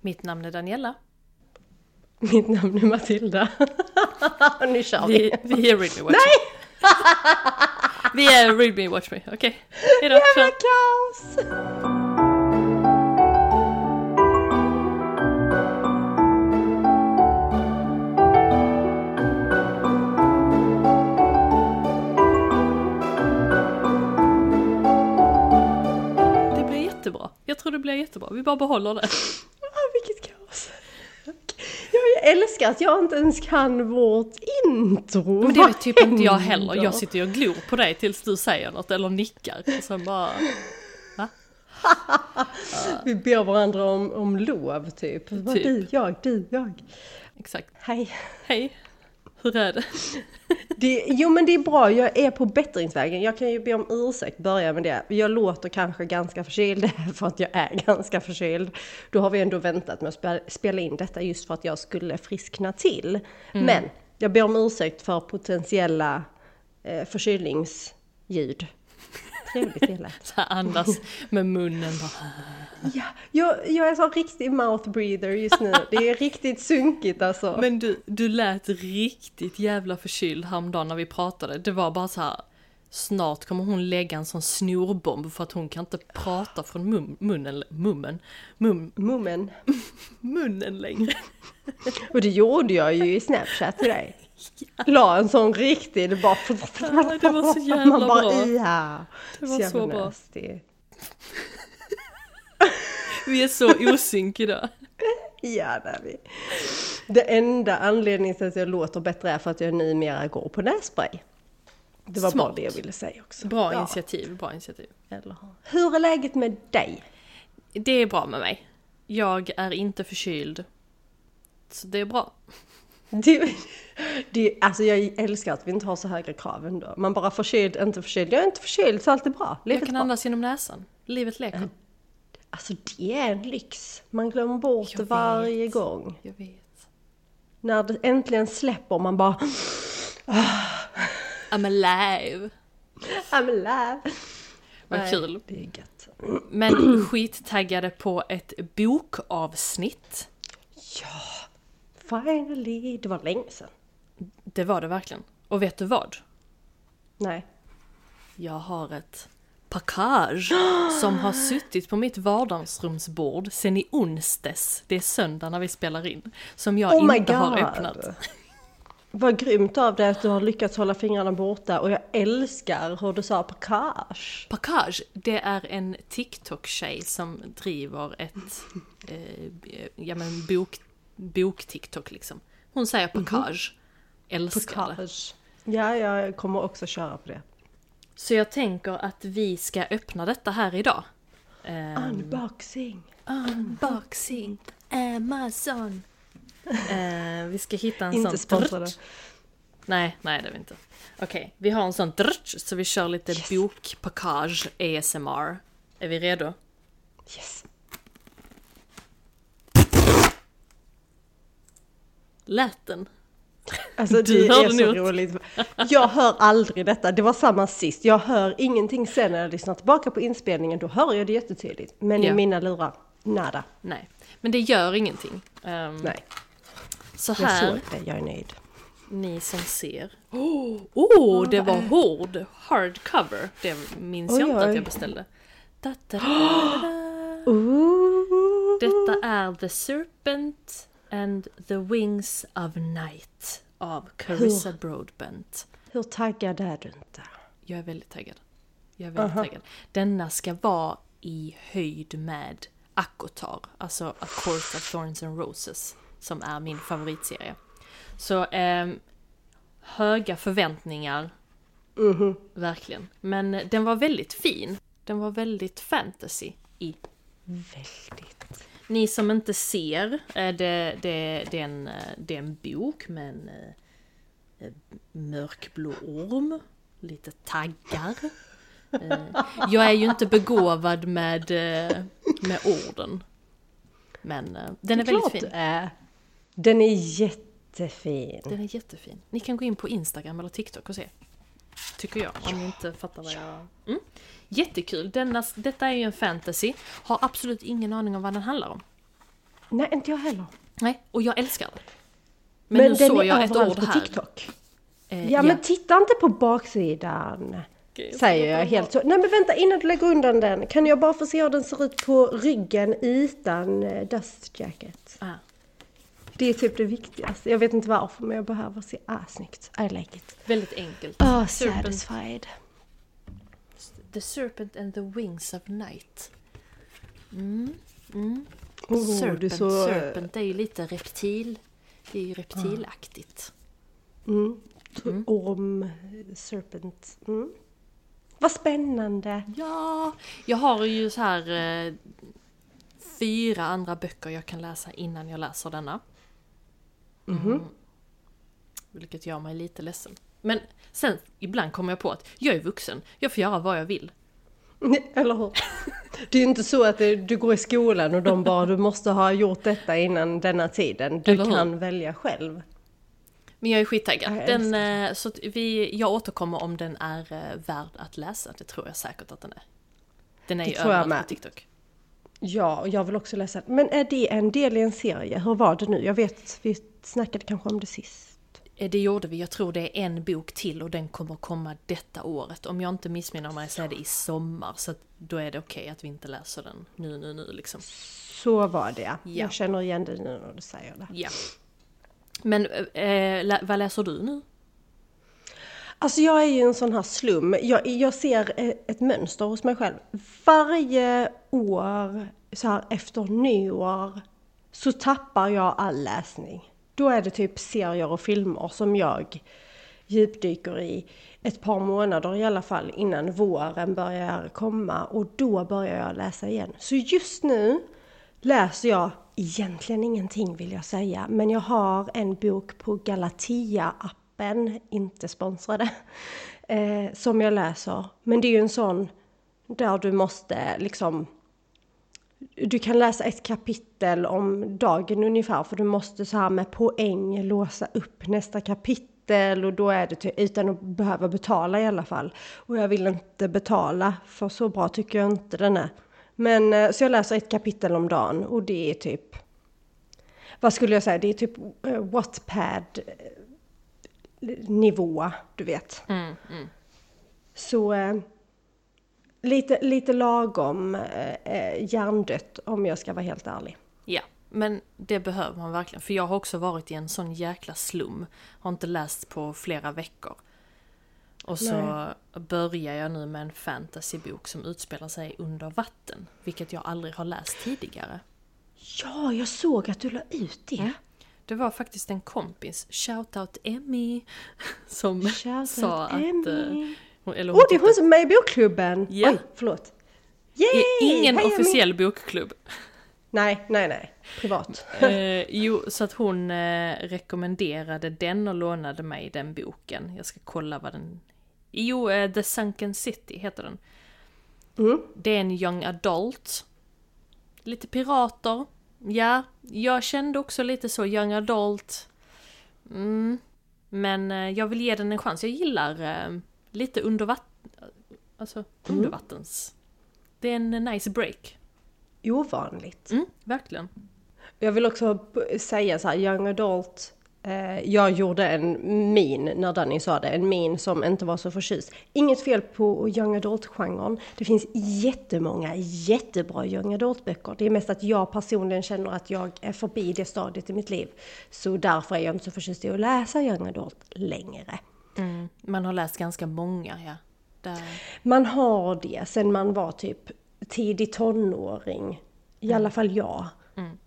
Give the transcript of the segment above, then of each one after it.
Mitt namn är Daniela. Mitt namn är Matilda. nu kör vi. Vi, vi är Me Watch. Nej! Vi är Me Watch Me, okej? Hejdå, Jävla kaos! Det blir jättebra. Jag tror det blir jättebra. Vi bara behåller det. Ah, vilket kaos. Jag, jag älskar att jag inte ens kan vårt intro. Men det vet typ inte jag heller. Jag sitter ju och glor på dig tills du säger något eller nickar. Och sen bara... Vi ber varandra om, om lov typ. Typ. Du, jag, du, jag. Exakt. Hej. Hej! Hur är det? Det, jo men det är bra, jag är på bättringsvägen. Jag kan ju be om ursäkt, börja med det. Jag låter kanske ganska förkyld för att jag är ganska förkyld. Då har vi ändå väntat med att spe- spela in detta just för att jag skulle friskna till. Men jag ber om ursäkt för potentiella eh, förkylningsljud. Trevligt det lät. Så andas med munnen bara... Ja, jag, jag är så riktig mouth breather just nu. Det är riktigt sunkigt alltså. Men du, du lät riktigt jävla förkyld häromdagen när vi pratade. Det var bara så här. Snart kommer hon lägga en sån snorbomb för att hon kan inte prata från mun, munnen, mummen, mum, Mummen. munnen längre. Och det gjorde jag ju i Snapchat till dig. La en sån riktig, det bara... Det var så jävla Man bara, bra. Ja. Det var så jävla bra. nasty. Vi är så osynk idag. Ja, det är vi. Det enda anledningen till att jag låter bättre är för att jag numera går på nässpray. Det var bara Smart. det jag ville säga också. Bra Ja. initiativ, bra initiativ. Eller, hur är läget med dig? Det är bra med mig. Jag är inte förkyld. Så det är bra. Det, det, alltså jag älskar att vi inte har så höga krav ändå. Man bara förkyld, inte förkyld. Jag är inte förkyld så allt är bra. Livet Jag kan bra. andas genom näsan. Livet leker. Alltså det är en lyx. Man glömmer bort Jag det varje vet. gång. Jag vet. När det äntligen släpper man bara I'm alive. I'm alive. Vad Nej, kul. Det är gött. Men skittaggade på ett bokavsnitt. Finally. Det var länge sedan. Det var det verkligen. Och vet du vad? Nej. Jag har ett package som har suttit på mitt vardagsrumsbord sen i onsdags. Det är söndag när vi spelar in. Som jag Oh inte har öppnat. Vad grymt av dig att du har lyckats hålla fingrarna borta och jag älskar hur du sa package. Package, det är en TikTok-tjej som driver ett eh, ja, men bok, bok-TikTok liksom. Hon säger package. Älskar det. Ja, jag kommer också köra på det. Så jag tänker att vi ska öppna detta här idag. Ehm, Unboxing. Unboxing Amazon. Eh, vi ska hitta en Inte sån... sponsrade. drrt. Nej, nej det är vi inte. Okej, vi har en sån drrt, så vi kör lite Yes. bokpackage ASMR. Är vi redo? Yes. Lät den? Alltså Du det är så nog. roligt. Jag hör aldrig detta. Det var samma sist. Jag hör ingenting sen när jag lyssnar tillbaka på inspelningen. Då hör jag det jättetydligt. Men Ja. i mina lurar, nada. Nej, men det gör ingenting. Ehm, Nej, Så jag här, såg det. Jag är nöjd. ni som ser. Oh, oh det var hård hardcover. Det minns jag Oj, inte att oj. jag beställde. Da, da, da. Detta är The Serpent and the Wings of Night av Carissa Broadbent. Hur taggad är du inte? Jag är väldigt taggad. Jag är väldigt taggad. Denna ska vara i höjd med Akotar, alltså A Court of Thorns and Roses, som är min favoritserie. Så ehm, höga förväntningar, verkligen. Men eh, den var väldigt fin. Den var väldigt fantasy i Väldigt. Ni som inte ser, eh, det, det, det, är, en, eh, det är en bok med en eh, mörkblå orm, lite taggar. Jag är ju inte begåvad med, med orden. Men den är väldigt fin. är. Den är jättefin. Den är jättefin. Ni kan gå in på Instagram eller TikTok och se. Tycker jag, om ni inte fattar vad jag... Mm. Jättekul! Denna, detta är ju en fantasy. Har absolut ingen aning om vad den handlar om. Nej, inte jag heller. Nej, och jag älskar det. Men, Men, nu den såg jag ett ord på här. TikTok. Eh, Ja, men titta inte på baksidan. Säger jag helt så. Nej men vänta innan du lägger undan den. Kan jag bara få se hur den ser ut på ryggen utan eh, dust jacket? Ah, Det är typ det viktigaste. Jag vet inte varför men jag behöver se. Ah, snyggt. I like it. väldigt enkelt. Ah, Serpent. satisfied. The Serpent and the Wings of Night. Mm, mm. Oh, serpent, är så... serpent är ju lite reptil. Det är ju reptilaktigt. Mm. Orm, serpent. Mm. Vad spännande. Ja, jag har ju så här eh, fyra andra böcker jag kan läsa innan jag läser denna. Mm. Vilket gör mig lite ledsen. Men sen ibland kommer jag på att jag är vuxen, jag får göra vad jag vill. Eller hur? Det är ju inte så att du går i skolan och de bara du måste ha gjort detta innan denna tiden. Du kan välja själv. Men jag är skittaggad. Jag Den, eh, så vi, jag återkommer om den är eh, värd att läsa. Det tror jag säkert att den är. Den är Det ju överallt med. på TikTok. Ja, och jag vill också läsa. Men är det en del i en serie? Hur var det nu? Jag vet, vi snackade kanske om det sist. Eh, Det gjorde vi. Jag tror det är en bok till och den kommer komma detta året. Om jag inte missminner mig så är det i sommar. Så då är det okej att vi inte läser den nu, nu, nu liksom. Så var det ja. Ja. Jag känner igen det nu när du säger det. Ja. Men eh, lä- vad läser du nu? Alltså jag är ju en sån här slum. Jag, jag ser eh, ett mönster hos mig själv. Varje år, så här efter nyår, så tappar jag all läsning. Då är det typ serier och filmer som jag djupdyker i ett par månader i alla fall innan våren börjar komma och då börjar jag läsa igen. Så just nu läser jag egentligen ingenting vill jag säga, men jag har en bok på Galatea-appen, inte sponsrade, eh, som jag läser. Men det är ju en sån där du måste liksom du kan läsa ett kapitel om dagen ungefär för du måste så här med poäng låsa upp nästa kapitel och då är det utan att behöva betala i alla fall. Och jag vill inte betala för så bra tycker jag inte den är. Men eh, så jag läser ett kapitel om dagen och det är typ vad skulle jag säga, det är typ uh, Wattpad eh, nivå, du vet. Mm, mm. Så eh, lite, lite lagom eh, eh, hjärndött om jag ska vara helt ärlig. Ja, men det behöver man verkligen. För jag har också varit i en sån jäkla slum. Har inte läst på flera veckor. Och så Nej. börjar jag nu med en fantasybok som utspelar sig under vatten. Vilket jag aldrig har läst tidigare. Ja, jag såg att du la ut det. Mm. Det var faktiskt en kompis, shoutout Emmy, som Shoutout sa att... Emmy. Eh, hon- eller Åh, det är hon som är med i bokklubben! Ja. Oj, förlåt. Yay! Ingen Hej, officiell bokklubb. Nej, nej, nej. Privat. Eh, jo, så att hon eh, rekommenderade den och lånade mig den boken. Jag ska kolla vad den... Jo, eh, The Sunken City heter den. Mm. Det är en young adult. Lite pirater. Ja, jag kände också lite så, young adult. Mm. Men eh, jag vill ge den en chans. Jag gillar lite undervatten... Alltså, Mm. undervattens... Det är en nice break. Ovanligt. Mm, verkligen. Jag vill också säga så här, young adult. Eh, jag gjorde en min när Danny sa det, en min som inte var så förtjust. Inget fel på young adult-genren. Det finns jättemånga jättebra young adult-böcker. Det är mest att jag personligen känner att jag är förbi det stadiet i mitt liv. Så därför är jag inte så förtjust i att läsa young adult längre. Mm. Man har läst ganska många, ja. Där... Man har det sen man var typ tidig tonåring. I alla fall jag. Mm.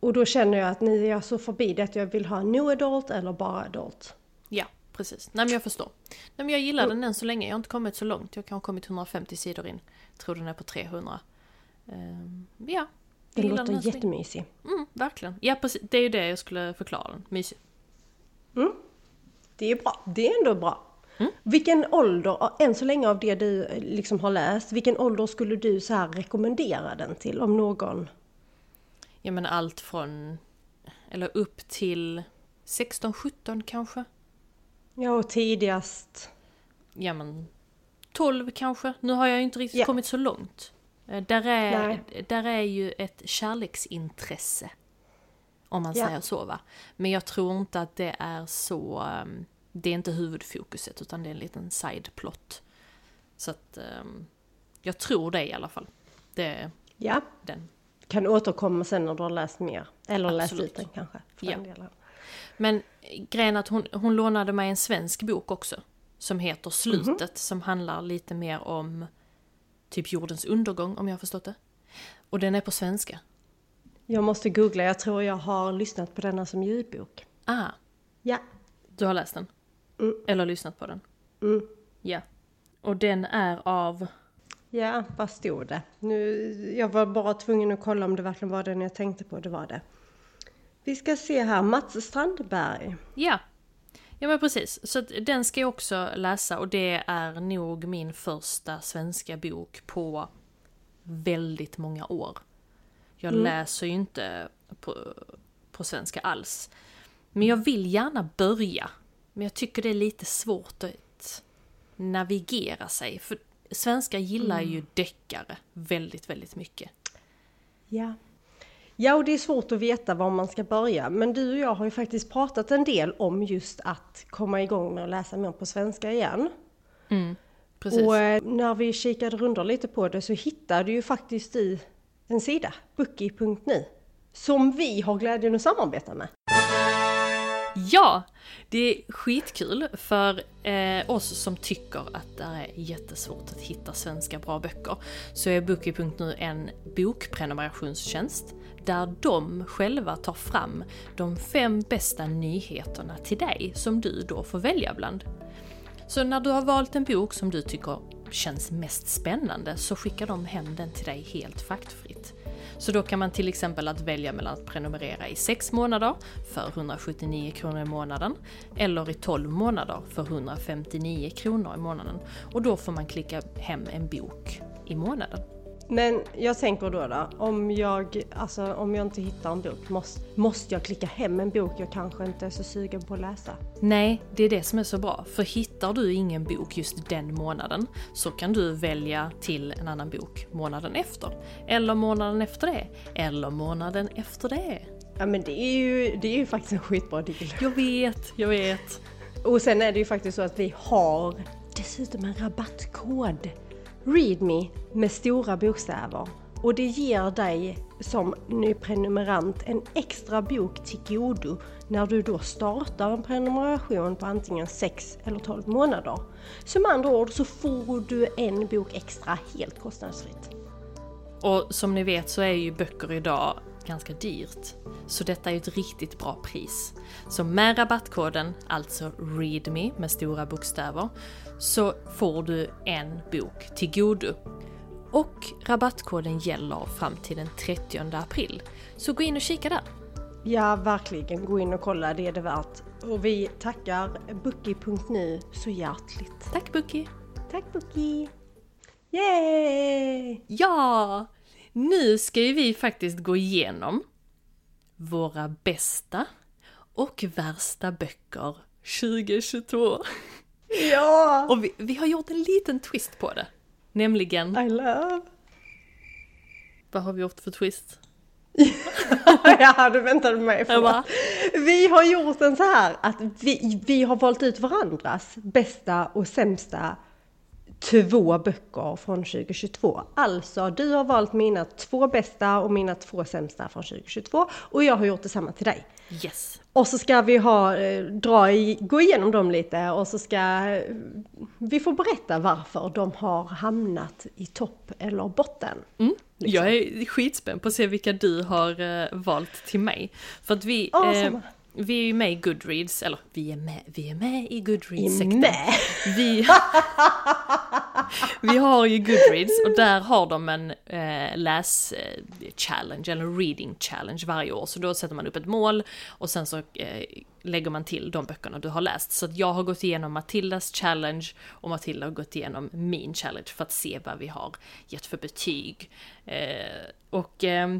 Och då känner jag att nu är jag så förbi det att jag vill ha new adult eller bara adult. Ja, precis. Nej men jag förstår. Nej men jag gillar den än så länge. Jag har inte kommit så långt. Jag kan ha kommit 150 sidor in. Jag tror den är på 300. Ehm, ja. Den låter länge. jättemysig. Mm, verkligen. Ja precis. Det är ju det jag skulle förklara den. Mysig. Det är bra. Det är ändå bra. Mm. Vilken ålder, än så länge av det du eh, liksom har läst, vilken ålder skulle du så här rekommendera den till om någon? Ja men allt från... Eller upp till 16-17 kanske. Ja, och tidigast. Ja men 12 kanske. Nu har jag ju inte riktigt Ja. kommit så långt. Eh, Där är, Nej. där är ju ett kärleksintresse. Om man Ja. säger så va. Men jag tror inte att det är så... ehm, Det är inte huvudfokuset utan det är en liten sideplot. Så att... ehm, Jag tror det i alla fall. Det Ja, den. kan återkomma sen när du har läst mer. Eller läst Absolut. ut den kanske. För Ja. den. Men grejen att hon, hon lånade mig en svensk bok också. Som heter Slutet, som handlar lite mer om typ jordens undergång om jag har förstått det. Och den är på svenska. Jag måste googla, jag tror jag har lyssnat på denna som ljudbok. Ah, Ja. du har läst den? Mm. Eller lyssnat på den? Mm. Ja. Och den är av... Ja, vad stod det? Nu, jag var bara tvungen att kolla om det verkligen var den jag tänkte på. Det var det. Vi ska se här, Mats Strandberg. Ja. Ja men precis. Så den ska jag också läsa och det är nog min första svenska bok på väldigt många år. Jag läser ju inte på, på svenska alls. Men jag vill gärna börja. Men jag tycker det är lite svårt att navigera sig. För svenskar gillar ju deckare väldigt, väldigt mycket. Ja. Ja, och det är svårt att veta var man ska börja. Men du och jag har ju faktiskt pratat en del om just att komma igång med att läsa mer på svenska igen. Precis. Och eh, när vi kikade runt lite på det så hittade du ju faktiskt i en sida, bookie.nu, som vi har glädjen att samarbeta med. Ja! Det är skitkul för eh, oss som tycker att det är jättesvårt att hitta svenska bra böcker. Så är Bookie.nu en bokprenumerationstjänst där de själva tar fram de fem bästa nyheterna till dig som du då får välja bland. Så när du har valt en bok som du tycker känns mest spännande så skickar de hem den till dig helt faktfritt. Så då kan man till exempel att välja mellan att prenumerera i 6 månader för 179 kronor i månaden eller i 12 månader för 159 kronor i månaden. Och då får man klicka hem en bok i månaden. Men jag tänker då, då om, jag, alltså, om jag inte hittar en bok, måste, måste jag klicka hem en bok jag kanske inte är så sugen på att läsa? Nej, det är det som är så bra. För hittar du ingen bok just den månaden så kan du välja till en annan bok månaden efter. Eller månaden efter det. Eller månaden efter det. Ja men det är ju, det är ju faktiskt en skitbra deal. Jag vet, jag vet. Och sen är det ju faktiskt så att vi har dessutom en rabattkod. Readme med stora bokstäver. Och det ger dig som ny prenumerant en extra bok till godo när du då startar en prenumeration på antingen 6 eller 12 månader. Så med andra ord så får du en bok extra helt kostnadsfritt. Och som ni vet så är ju böcker idag ganska dyrt. Så detta är ju ett riktigt bra pris. Så med rabattkoden, alltså README med stora bokstäver, så får du en bok till godo. Och rabattkoden gäller fram till den 30 april. Så gå in och kika där. Ja, verkligen. Gå in och kolla, det är det värt. Och vi tackar Bookie.nu så hjärtligt. Tack Bucky! Tack Bookie! Yay! Ja! Nu ska ju vi faktiskt gå igenom våra bästa och värsta böcker 2022. Ja! Och vi, vi har gjort en liten twist på det. Nämligen, I love! vad har vi gjort för twist? ja, du väntade mig. Förlåt. Vi har gjort en så här att vi, vi har valt ut varandras bästa och sämsta två böcker från 2022. Alltså, du har valt mina två bästa och mina två sämsta från 2022 och jag har gjort detsamma till dig. Yes! Och så ska vi ha, eh, dra i, gå igenom dem lite och så ska eh, vi få berätta varför de har hamnat i topp eller botten. Mm. Jag är skitspänd på att se vilka du har eh, valt till mig. För att vi, Ja, eh, vi är ju med i Goodreads, eller vi är med, vi är med i I Goodreads-sektorn. med. Vi, vi har ju Goodreads och där har de en eh, läs-challenge, eller reading challenge varje år. Så då sätter man upp ett mål och sen så eh, lägger man till de böckerna du har läst. Så jag har gått igenom Matildas challenge och Matilda har gått igenom min challenge för att se vad vi har gett för betyg. Eh, och eh,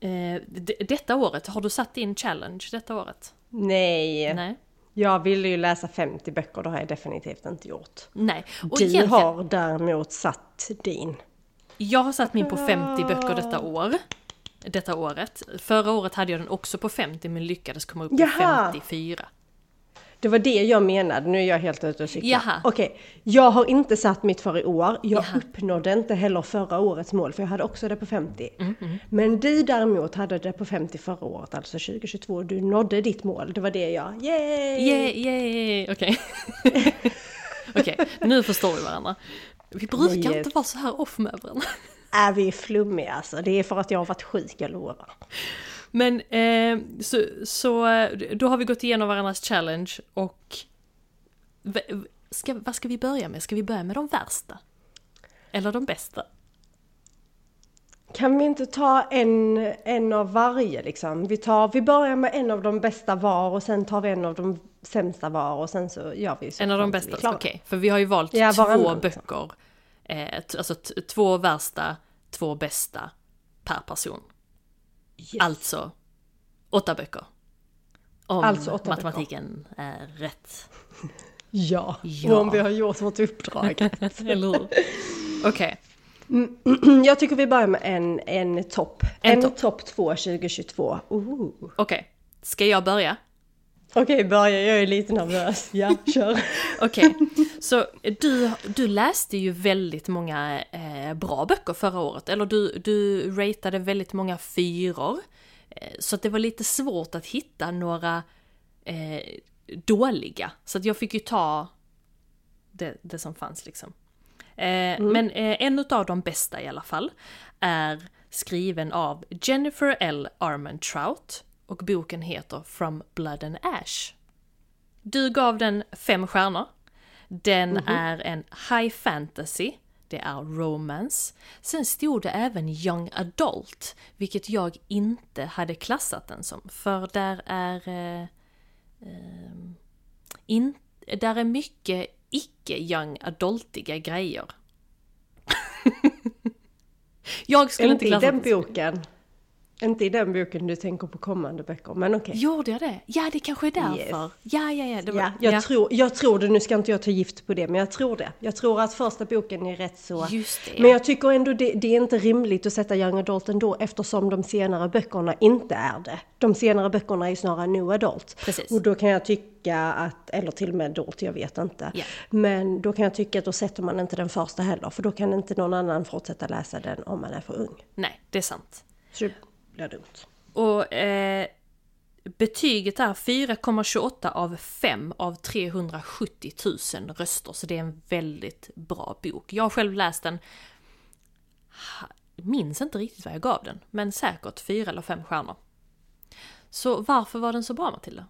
eh, detta året, har du satt din challenge detta året? Nej. Nej. Jag ville ju läsa 50 böcker, det har jag definitivt inte gjort. Nej. Och du egentligen- har däremot satt din. Jag har satt min på 50 böcker detta år. Detta året. Förra året hade jag den också på 50 men lyckades komma upp Jaha. 54. Det var det jag menade, nu är jag helt ute och cyklar. Jaha. Okej, jag har inte satt mitt för i år. Jag Jaha. uppnådde inte heller förra årets mål, för jag hade också det på 50. Mm, Men du däremot hade det på 50 förra året, alltså 2022. Du nådde ditt mål, det var det jag. Yay! Yay, yay, okej. Okej, nu förstår vi varandra. Vi brukar Yes. inte vara så här off med varandra. Är vi flummiga alltså? Det är för att jag har varit sjuk, jag lovar. Men eh, så, så eh, då har vi gått igenom varandras challenge och ska, vad ska vi börja med? Ska vi börja med de värsta? Eller de bästa? Kan vi inte ta en, en av varje liksom? Vi, tar, vi börjar med en av de bästa var och sen tar vi en av de sämsta var och sen så gör vi så. En av de bästa? Okej, för vi har ju valt Ja, två liksom. böcker. Eh, t- alltså två värsta, två bästa per person. Yes. Alltså åtta böcker. Om Alltså åtta matematiken är rätt. Ja, Ja. och om vi har gjort vårt uppdrag. Eller hur? Okej, Jag tycker vi börjar med en, en topp. En En, topp. topp två 2022. Ooh. okej. Ska jag börja? Okej, börja. Jag är lite nervös. Ja, kör. Okej, så du, du läste ju väldigt många eh, bra böcker förra året, eller du, du ratade väldigt många fyror. Eh, så att det var lite svårt att hitta några eh, dåliga. Så att jag fick ju ta det, det som fanns liksom. Eh, Men eh, en av de bästa i alla fall är skriven av Jennifer L. Armentrout och boken heter From Blood and Ash. Du gav den fem stjärnor. Den är en high fantasy, det är romance. Sen stod det även young adult, vilket jag inte hade klassat den som. För där är... Eh, ehm, in, där är mycket icke young adultiga grejer. jag skulle inte Inte i klassa den den som- boken. Inte i den boken du tänker på kommande böcker, men okej. Gjorde jag det? Ja, det kanske är därför. Yes. Ja, ja, ja. Var, Ja, jag, Tror, jag tror det, nu ska inte jag ta gift på det, men jag tror det. Jag tror att första boken är rätt så. Just det. Men jag tycker ändå det, det är inte rimligt att sätta young adult ändå eftersom de senare böckerna inte är det. De senare böckerna är snarare new adult. Precis. Och då kan jag tycka att, eller till och med adult, jag vet inte. Ja. Men då kan jag tycka att då sätter man inte den första heller, för då kan inte någon annan fortsätta läsa den om man är för ung. Nej, det är sant. Så blir dumt. Och eh, betyget är 4,28 av 5 av 370 000 röster, så det är en väldigt bra bok. Jag har själv läst den, minns inte riktigt vad jag gav den, men säkert fyra eller fem stjärnor. Så varför var den så bra Matilda?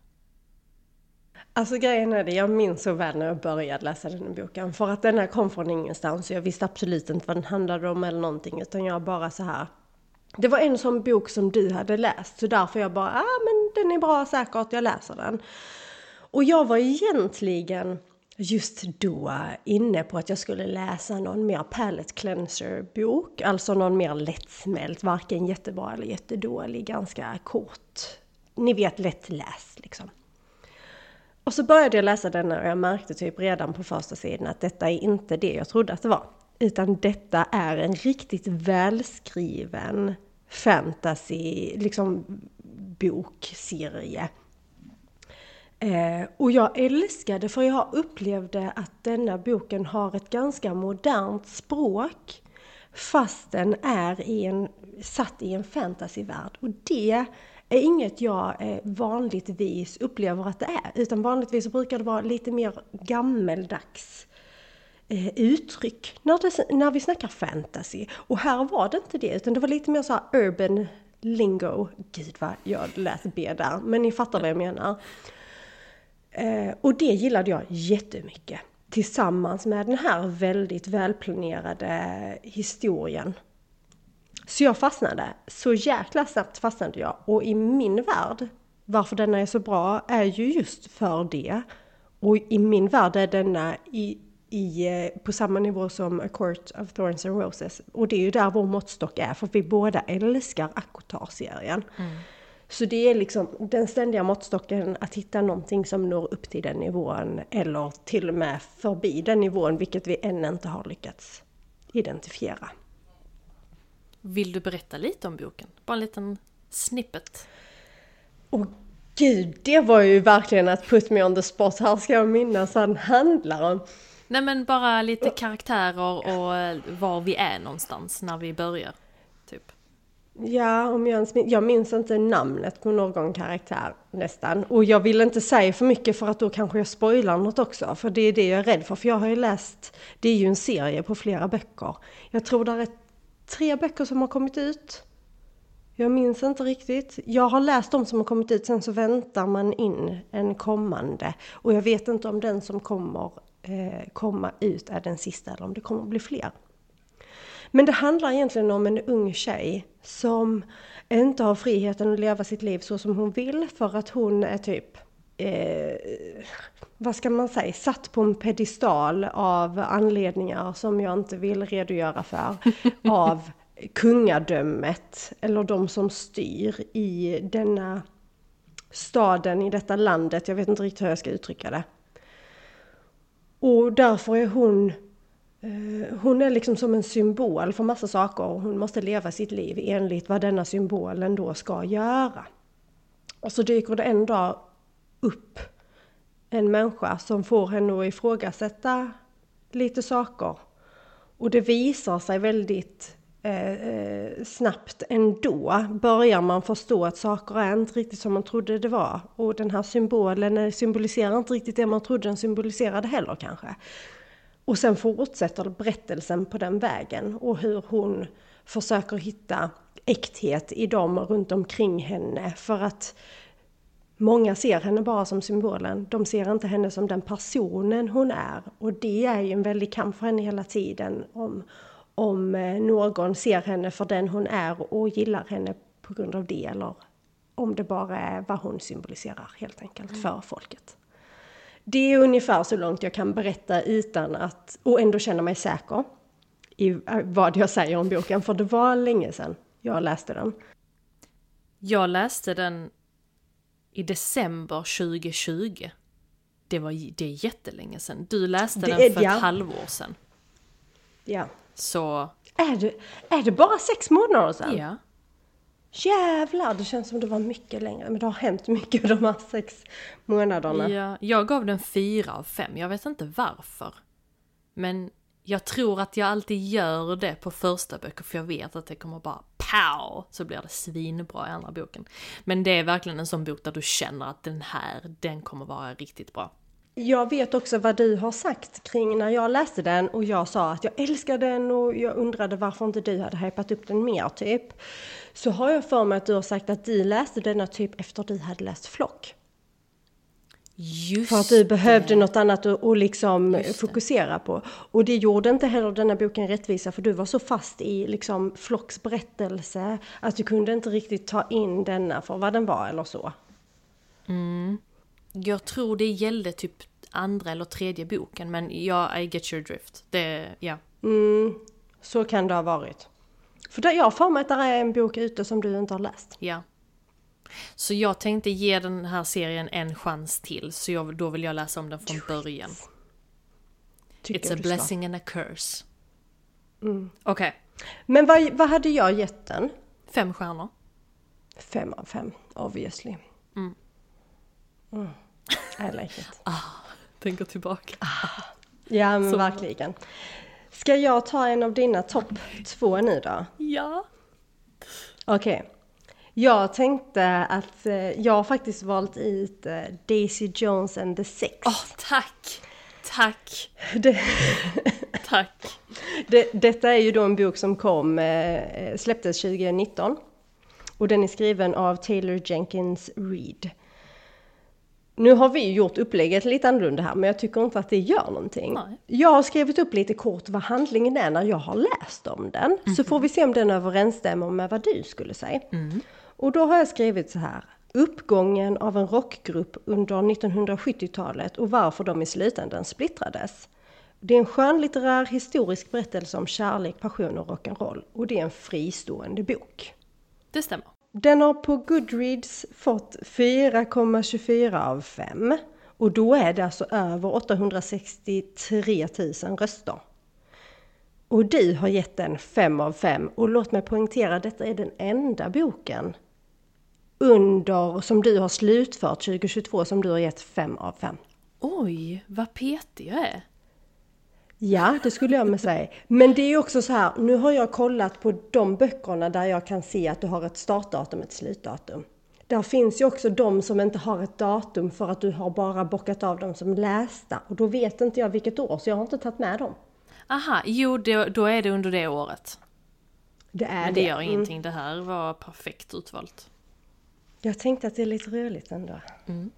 Alltså grejen är det, jag minns så väl när jag började läsa den här boken. För att den här kom från ingenstans och jag visste absolut inte vad den handlade om eller någonting. Utan jag bara så här. Det var en sån bok som du hade läst. Så därför jag bara, ah men den är bra säkert, jag läser den. Och jag var egentligen just då inne på att jag skulle läsa någon mer palette cleanser bok. Alltså någon mer lättsmält, varken jättebra eller jättedålig, ganska kort. Ni vet lättläst liksom. Och så började jag läsa denna och jag märkte typ redan på första sidan att detta är inte det jag trodde att det var. Utan detta är en riktigt välskriven fantasy, liksom bokserie. Eh, och jag älskade för jag upplevde att denna boken har ett ganska modernt språk. Fast den är i en, satt i en fantasyvärld. Och det är inget jag eh, vanligtvis upplever att det är. Utan vanligtvis brukar det vara lite mer gammeldags eh, uttryck när, det, när vi snackar fantasy. Och här var det inte det, utan det var lite mer så här urban lingo. Gud vad jag lät B där, men ni fattar vad jag menar. Eh, och det gillade jag jättemycket. Tillsammans med den här väldigt välplanerade historien. Så jag fastnade. Så jäkla snabbt fastnade jag. Och i min värld, varför denna är så bra, är ju just för det. Och i min värld är denna i, i, eh, på samma nivå som A Court of Thorns and Roses. Och det är ju där vår måttstock är, för vi båda älskar Akotar-serien. Så det är liksom den ständiga måttstocken att hitta någonting som når upp till den nivån eller till och med förbi den nivån, vilket vi än inte har lyckats identifiera. Vill du berätta lite om boken? Bara en liten snippet. Och gud, det var ju verkligen att put me on the spot. Här ska jag minnas vad den handlar om. Nej men bara lite karaktärer och eh, var vi är någonstans när vi börjar. Typ. Ja, om jag, ens jag minns inte namnet på någon karaktär nästan. Och jag vill inte säga för mycket för att då kanske jag spoilar något också. För det är det jag är rädd för. För jag har ju läst, det är ju en serie på flera böcker. Jag tror det är tre böcker som har kommit ut. Jag minns inte riktigt. Jag har läst de som har kommit ut, sen så väntar man in en kommande. Och jag vet inte om den som kommer komma ut är den sista eller om det kommer bli fler. Men det handlar egentligen om en ung tjej som inte har friheten att leva sitt liv så som hon vill för att hon är typ, eh, vad ska man säga, satt på en pedestal av anledningar som jag inte vill redogöra för. av kungadömet, eller de som styr i denna staden, i detta landet. Jag vet inte riktigt hur jag ska uttrycka det. Och därför är hon Eh, Hon är liksom som en symbol för massa saker och hon måste leva sitt liv enligt vad denna symbolen då ska göra. Och så dyker det en dag upp en människa som får henne att ifrågasätta lite saker. Och det visar sig väldigt Eh, eh, snabbt ändå. Börjar man förstå att saker är inte riktigt som man trodde det var. Och den här symbolen eh, symboliserar inte riktigt det man trodde den symboliserade heller kanske. Och sen fortsätter berättelsen på den vägen och hur hon försöker hitta äkthet i dem runt omkring henne för att många ser henne bara som symbolen. De ser inte henne som den personen hon är. Och det är ju en väldig kamp för henne hela tiden om, om eh, någon ser henne för den hon är och gillar henne på grund av det eller om det bara är vad hon symboliserar helt enkelt för folket. Det är ungefär så långt jag kan berätta utan att, och ändå känna mig säker i eh, vad jag säger om boken, för det var länge sedan jag läste den. Jag läste den i december 2020. Det, var, det är jättelänge sedan. Du läste Det den är- för ja. ett halvår sedan. Ja. Så, Är det, är det bara sex månader sedan? ja. Jävlar, det känns som det var mycket längre. Men det har hänt mycket de här sex månaderna. ja. Jag gav den fyra av fem. Jag vet inte varför. Men jag tror att jag alltid gör det på första böcker för jag vet att det kommer bara pow! Så blir det svinbra i andra boken. Men det är verkligen en sån bok där du känner att den här, den kommer vara riktigt bra. Jag vet också vad du har sagt kring när jag läste den och jag sa att jag älskar den och jag undrade varför inte du hade hypat upp den mer typ. Så har jag för mig att du har sagt att du läste denna typ efter du hade läst Flock. Just För att du behövde det. något annat att, att liksom fokusera på. Och det gjorde inte heller denna boken rättvisa för du var så fast i liksom Flocks berättelse att du kunde inte riktigt ta in denna för vad den var eller så. Jag tror det gällde typ andra eller tredje boken, men ja, I get your drift. Det, ja. Mm, så kan det ha varit. För där, jag har för mig att det är en bok ute som du inte har läst. Ja. Så jag tänkte ge den här serien en chans till, så jag, då vill jag läsa om den från början. Tycker It's a du ska. blessing and a curse. Mm. Okej, Men vad, vad hade jag gett den? fem stjärnor. Fem av fem, obviously. Mm. Mm. I like it. Tänker tillbaka. Ja men Så- verkligen. Ska jag ta en av dina topp två nu då? Ja. Okej. Jag tänkte att eh, jag har faktiskt valt ut eh, Daisy Jones and the Six. Åh, tack! Tack! Det, Tack! det, detta är ju då en bok som kom, eh, släpptes 2019. Och den är skriven av Taylor Jenkins Reid. Nu har vi gjort upplägget lite annorlunda här, men jag tycker inte att det gör någonting. Nej. Jag har skrivit upp lite kort vad handlingen är när jag har läst om den. Så får vi se om den överensstämmer med vad du skulle säga. Och då har jag skrivit så här. Uppgången av en rockgrupp under 1970-talet och varför de i slutändan splittrades. Det är en skönlitterär historisk berättelse om kärlek, passion och rock'n'roll. Och det är en fristående bok. Det stämmer. Den har på Goodreads fått 4,24 av 5. Och då är det alltså över 863 000 röster. Och du har gett den 5 av 5. Och låt mig poängtera, detta är den enda boken under, som du har slutfört 2022, som du har gett 5 av 5. Oj, vad petig jag är. Ja, det skulle jag med säga. Men det är också så här, nu har jag kollat på de böckerna där jag kan se att du har ett startdatum och ett slutdatum. Där finns ju också de som inte har ett datum för att du har bara bockat av dem som lästa. Och då vet inte jag vilket år, så jag har inte tagit med dem. Aha, jo då är det under det året. Det är Men det det. gör Mm. ingenting, det här var perfekt utvalt. Jag tänkte att det är lite roligt ändå. Mm.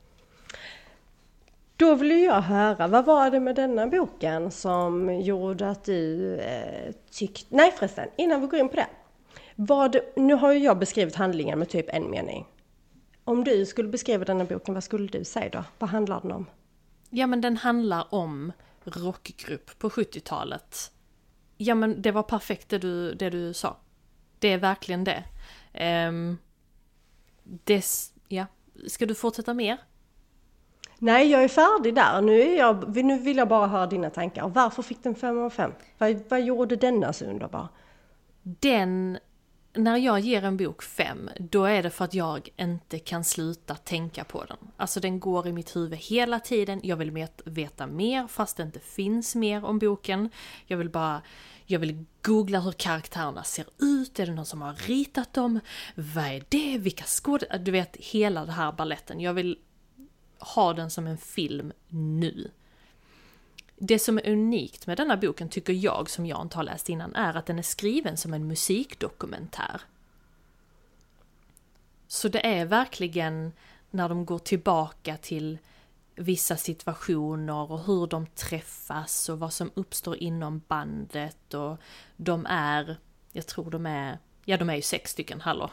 Då vill jag höra, vad var det med denna boken som gjorde att du eh, tyckte... Nej förresten, innan vi går in på det. Vad, nu har ju jag beskrivit handlingen med typ en mening. Om du skulle beskriva denna boken, vad skulle du säga då? Vad handlar den om? Ja men den handlar om rockgrupp på 70-talet. Ja men det var perfekt det du, det du sa. Det är verkligen det. Ehm, um, det. Ja, ska du fortsätta mer? Nej, jag är färdig där. Nu, är jag, nu vill jag bara höra dina tankar. Varför fick den 5 av 5? Vad, vad gjorde denna så alltså, underbar? Den, när jag ger en bok 5, då är det för att jag inte kan sluta tänka på den. Alltså den går i mitt huvud hela tiden, jag vill veta mer fast det inte finns mer om boken. Jag vill bara, jag vill googla hur karaktärerna ser ut, är det någon som har ritat dem? Vad är det? Vilka skådespelare? Du vet, hela den här balletten. Jag vill ha den som en film nu. Det som är unikt med denna boken, tycker jag, som jag inte har läst innan, är att den är skriven som en musikdokumentär. Så det är verkligen när de går tillbaka till vissa situationer och hur de träffas och vad som uppstår inom bandet och de är, jag tror de är, ja de är ju sex stycken, hallå.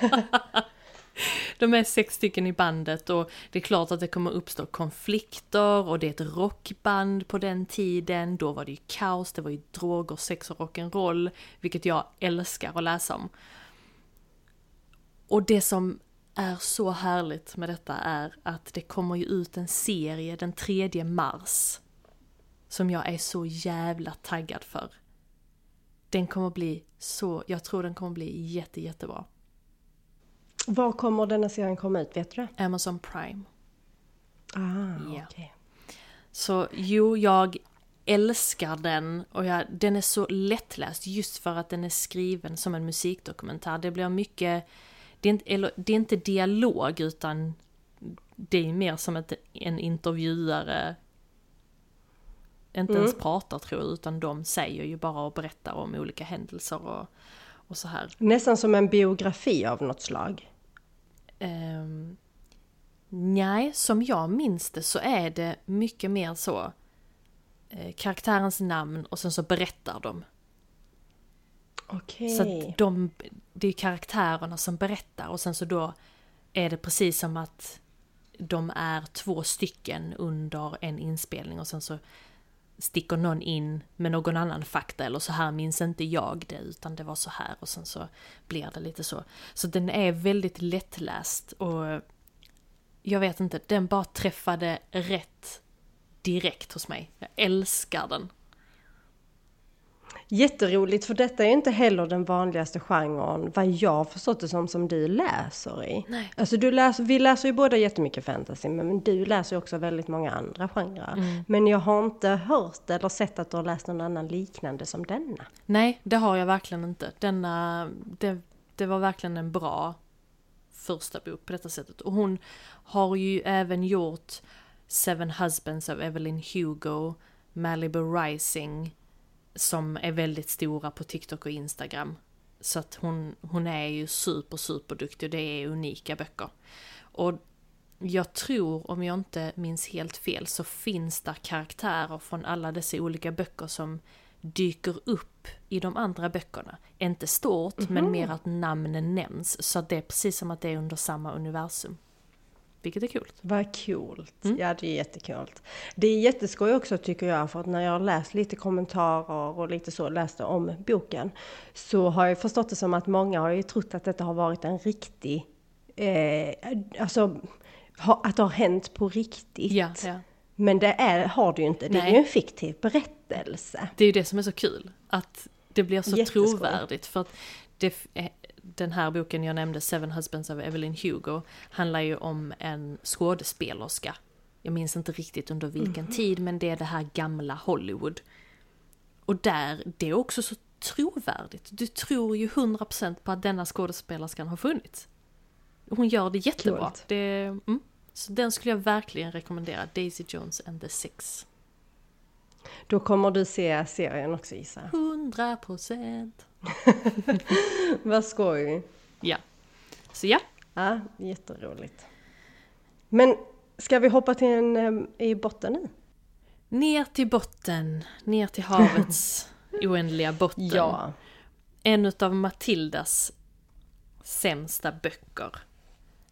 De är sex stycken i bandet och det är klart att det kommer uppstå konflikter och det är ett rockband på den tiden. Då var det ju kaos, det var ju droger, sex och rock'n'roll, vilket jag älskar att läsa om. Och det som är så härligt med detta är att det kommer ju ut en serie den 3 mars som jag är så jävla taggad för. Den kommer bli så, jag tror den kommer bli jätte, jättebra. Var kommer denna serien komma ut, vet du det? Amazon Prime. Ah, Ja. okej. Så jo, jag älskar den och jag, den är så lättläst just för att den är skriven som en musikdokumentär. Det blir mycket, det är inte, eller, det är inte dialog utan det är mer som ett, en intervjuare inte ens pratar tror jag, utan de säger ju bara och berättar om olika händelser och, och så här. Nästan som en biografi av något slag. Um, nej, som jag minns det så är det mycket mer så. Eh, karaktärens namn och sen så berättar de. Okej. Så att de, det är karaktärerna som berättar och sen så då är det precis som att de är två stycken under en inspelning och sen så sticker någon in med någon annan fakta eller så här minns inte jag det utan det var så här och sen så blir det lite så. Så den är väldigt lättläst och jag vet inte, den bara träffade rätt direkt hos mig. Jag älskar den. Jätteroligt, för detta är inte heller den vanligaste genren, vad jag förstått det som, som du läser i. Nej. Alltså du läser, vi läser ju båda jättemycket fantasy, men du läser ju också väldigt många andra genrer. Mm. Men jag har inte hört eller sett att du har läst någon annan liknande som denna. Nej, det har jag verkligen inte. Denna, det, det var verkligen en bra första bok på detta sättet. Och hon har ju även gjort Seven Husbands of Evelyn Hugo, Malibu Rising, som är väldigt stora på TikTok och Instagram. Så att hon, hon är ju super, super duktig och det är unika böcker. Och jag tror, om jag inte minns helt fel, så finns där karaktärer från alla dessa olika böcker som dyker upp i de andra böckerna. Inte stort, men mer att namnen nämns. Så det är precis som att det är under samma universum. Vilket är kul. Vad coolt! Mm. Ja, det är jättekult. Det är jätteskoj också tycker jag, för att när jag har läst lite kommentarer och lite så, läste om boken, så har jag förstått det som att många har ju trott att detta har varit en riktig, eh, alltså ha, att det har hänt på riktigt. Ja, ja. Men det är, har du ju inte, det är Nej. ju en fiktiv berättelse. Det är ju det som är så kul, att det blir så Jätteskoj. trovärdigt. För att det, den här boken jag nämnde, Seven Husbands of Evelyn Hugo, handlar ju om en skådespelerska. Jag minns inte riktigt under vilken tid, men det är det här gamla Hollywood. Och där, det är också så trovärdigt. Du tror ju 100% på att denna skådespelerskan har funnits. Hon gör det jättebra. Det, mm. Så den skulle jag verkligen rekommendera, Daisy Jones and the Six. Då kommer du se serien också jag. 100%! Vad skoj! Ja. Så ja, Ja, jätteroligt. Men ska vi hoppa till en em, i botten nu? ner till botten, ner till havets oändliga botten. Ja. En utav Matildas sämsta böcker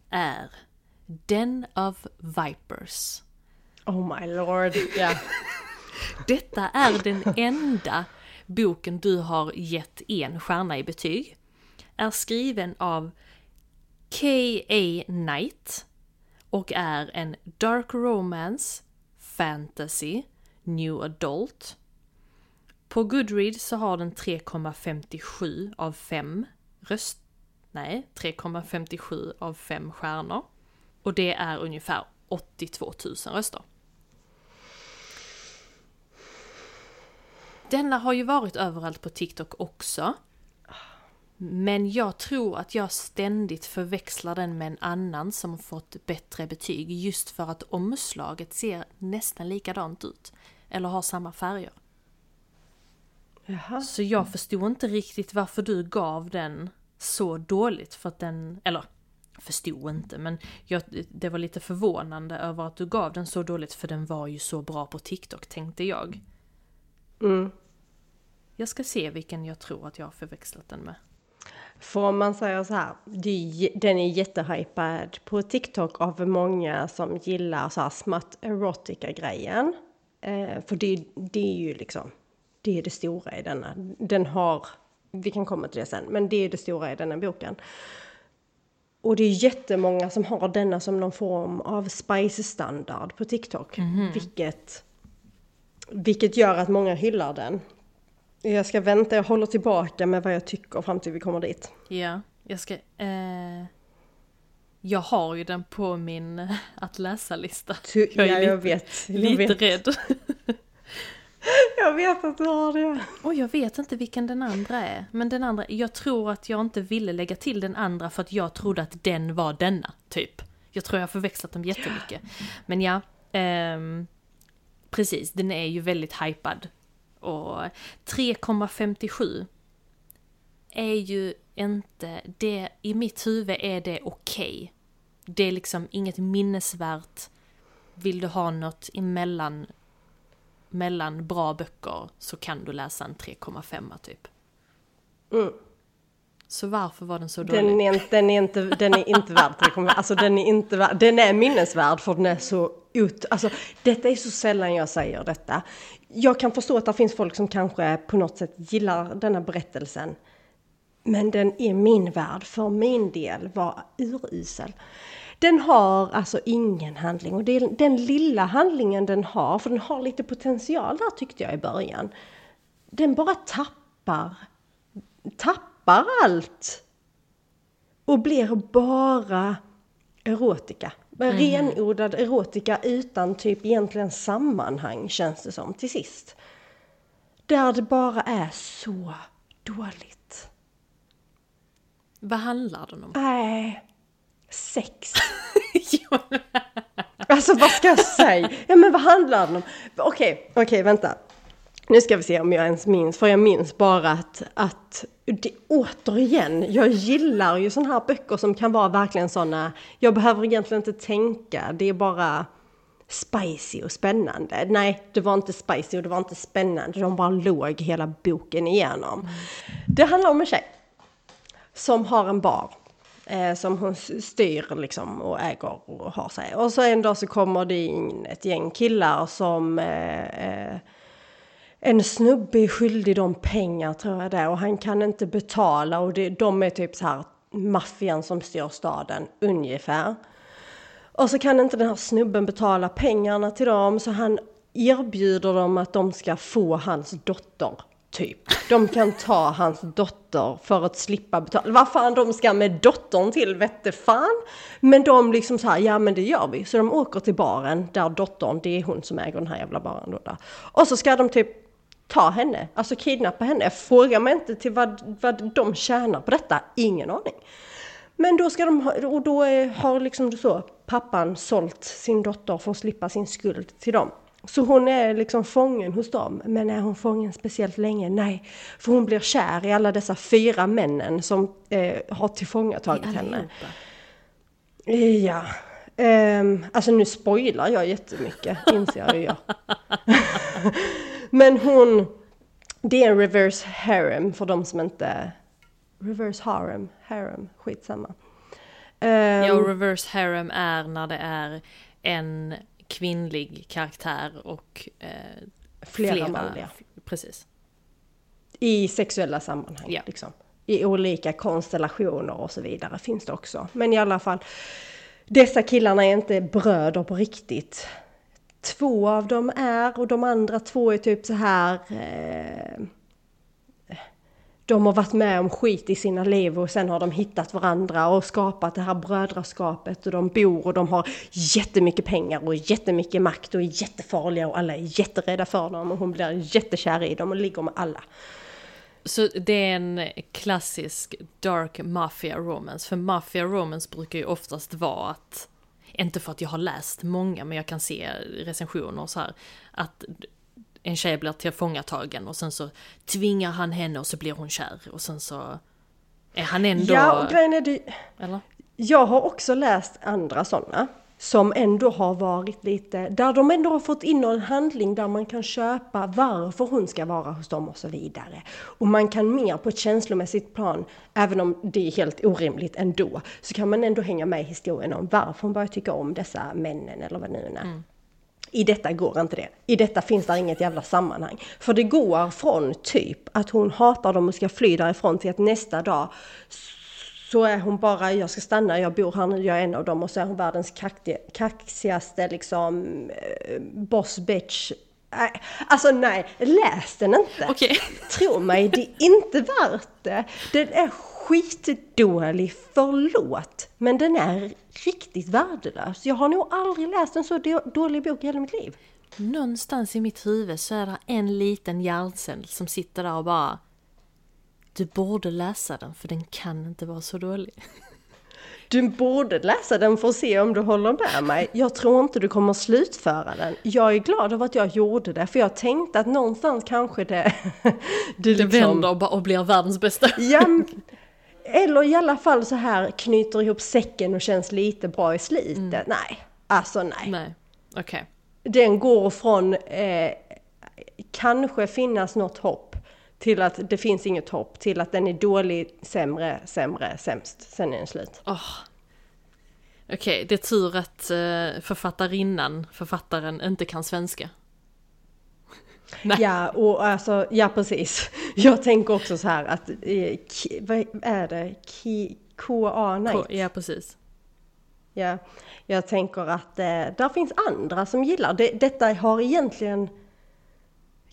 är Den of Vipers. Oh my lord. Ja. Detta är den enda boken du har gett en stjärna i betyg. Är skriven av K.A. Knight och är en dark romance, fantasy, new adult. På Goodreads så har den 3,57 av 5 röst... Nej, 3,57 av 5 stjärnor. Och det är ungefär 82 000 röster. Denna har ju varit överallt på TikTok också. Men jag tror att jag ständigt förväxlar den med en annan som fått bättre betyg just för att omslaget ser nästan likadant ut. Eller har samma färger. Jaha. Så jag förstod inte riktigt varför du gav den så dåligt för att den, eller förstod inte men jag, det var lite förvånande över att du gav den så dåligt för den var ju så bra på TikTok tänkte jag. Mm. Jag ska se vilken jag tror att jag har förväxlat den med. För om man säger så här, den är jättehypad på TikTok av många som gillar så här smått erotica-grejen. Eh, för det, det är ju liksom, det är det stora i denna. Den har, vi kan komma till det sen, men det är det stora i denna boken. Och det är jättemånga som har denna som någon form av spice-standard på TikTok. Vilket, vilket gör att många hyllar den. Jag ska vänta, jag håller tillbaka med vad jag tycker fram till vi kommer dit. Ja, jag ska... Eh, jag har ju den på min eh, att läsa-lista. Jag är ja, lite, jag vet. Jag lite vet. rädd. Jag vet att du har det. Och jag vet inte vilken den andra är. Men den andra, jag tror att jag inte ville lägga till den andra för att jag trodde att den var denna, typ. Jag tror jag har förväxlat dem jättemycket. Men ja, ehm, precis, den är ju väldigt hypad. Och 3,57 är ju inte, det, i mitt huvud är det okej. Det är liksom inget minnesvärt. Vill du ha något emellan mellan bra böcker så kan du läsa en 3,5 typ. Mm. Så varför var den så dålig? Den är, inte- den är inte, den är inte värd 3,5. Alltså den är inte värd, den är minnesvärd för den är så ut, alltså detta är så sällan jag säger detta. Jag kan förstå att det finns folk som kanske på något sätt gillar denna berättelsen. Men den är min värld, för min del var urusel. Den har alltså ingen handling och det är den lilla handlingen den har, för den har lite potential där tyckte jag i början. Den bara tappar, tappar allt och blir bara erotika. Renodlad erotika utan typ egentligen sammanhang känns det som till sist. Där det bara är så dåligt. Vad handlar den om? Nej, sex. Alltså vad ska jag säga? Ja men vad handlar den om? Okej, okej vänta. Nu ska vi se om jag ens minns, för jag minns bara att, att det, återigen, jag gillar ju sådana här böcker som kan vara verkligen sådana, jag behöver egentligen inte tänka, det är bara spicy och spännande. Nej, det var inte spicy och det var inte spännande, de bara låg hela boken igenom. Det handlar om en tjej som har en bar. Eh, som hon styr liksom och äger och har sig. Och så en dag så kommer det in ett gäng killar som eh, eh, en snubbe är skyldig dem pengar tror jag det är, och han kan inte betala och det, de är typ så här maffian som styr staden ungefär. Och så kan inte den här snubben betala pengarna till dem så han erbjuder dem att de ska få hans dotter. Typ. De kan ta hans dotter för att slippa betala. Vad fan de ska med dottern till vette fan. Men de liksom så här, ja men det gör vi. Så de åker till baren där dottern, det är hon som äger den här jävla baren då där. Och så ska de typ ta henne, alltså kidnappa henne. Fråga mig inte till vad, vad de tjänar på detta, ingen aning. Men då ska de ha, och då har liksom så pappan sålt sin dotter för att slippa sin skuld till dem. Så hon är liksom fången hos dem. Men är hon fången speciellt länge? Nej. För hon blir kär i alla dessa fyra männen som eh, har tillfångatagit henne. Ja. Um, alltså nu spoilar jag jättemycket, inser jag. Men hon, det är en reverse harem för de som inte... Reverse harem, harem, skitsamma. Um, ja, reverse harem är när det är en kvinnlig karaktär och eh, flera, flera manliga. Precis. I sexuella sammanhang. Ja. Liksom. I olika konstellationer och så vidare finns det också. Men i alla fall, dessa killarna är inte bröder på riktigt. Två av dem är och de andra två är typ så här eh, de har varit med om skit i sina liv och sen har de hittat varandra och skapat det här brödraskapet och de bor och de har jättemycket pengar och jättemycket makt och är jättefarliga och alla är jätterädda för dem och hon blir jättekär i dem och ligger med alla. Så det är en klassisk dark mafia romance, för mafia romance brukar ju oftast vara att inte för att jag har läst många, men jag kan se recensioner och så här, att en tjej blir tillfångatagen och sen så tvingar han henne och så blir hon kär och sen så är han ändå... Ja, och grejen är det... Eller? Jag har också läst andra sådana som ändå har varit lite, där de ändå har fått in en handling där man kan köpa varför hon ska vara hos dem och så vidare. Och man kan mer på ett känslomässigt plan, även om det är helt orimligt ändå, så kan man ändå hänga med i historien om varför hon börjar tycka om dessa männen eller vad nu är. Mm. I detta går inte det. I detta finns det inget jävla sammanhang. För det går från typ att hon hatar dem och ska fly därifrån till att nästa dag så är hon bara, jag ska stanna, jag bor här nu, jag är en av dem och så är hon världens kaxigaste liksom eh, boss bitch. Alltså nej, läs den inte! Okay. Tro mig, det är inte värt det. Den är skitdålig, förlåt. Men den är riktigt värdelös. Jag har nog aldrig läst en så dålig bok i hela mitt liv. Någonstans i mitt huvud så är det en liten hjärncell som sitter där och bara Du borde läsa den för den kan inte vara så dålig. Du borde läsa den för att se om du håller med mig. Jag tror inte du kommer slutföra den. Jag är glad över att jag gjorde det, för jag tänkte att någonstans kanske det... det, liksom... det vänder och blir världens bästa. Ja, eller i alla fall så här knyter ihop säcken och känns lite bra i slitet. Mm. Nej, alltså nej. Nej, okej. Okay. Den går från eh, kanske finnas något hopp till att det finns inget hopp, till att den är dålig, sämre, sämre, sämst. Sen är den slut. Oh. Okej, okay, det är tur att eh, författarinnan, författaren, inte kan svenska. Nej. Ja, och alltså, ja precis. Jag tänker också så här att, eh, vad är det? KA Night? Ja, precis. Ja, jag tänker att eh, där finns andra som gillar det. Detta har egentligen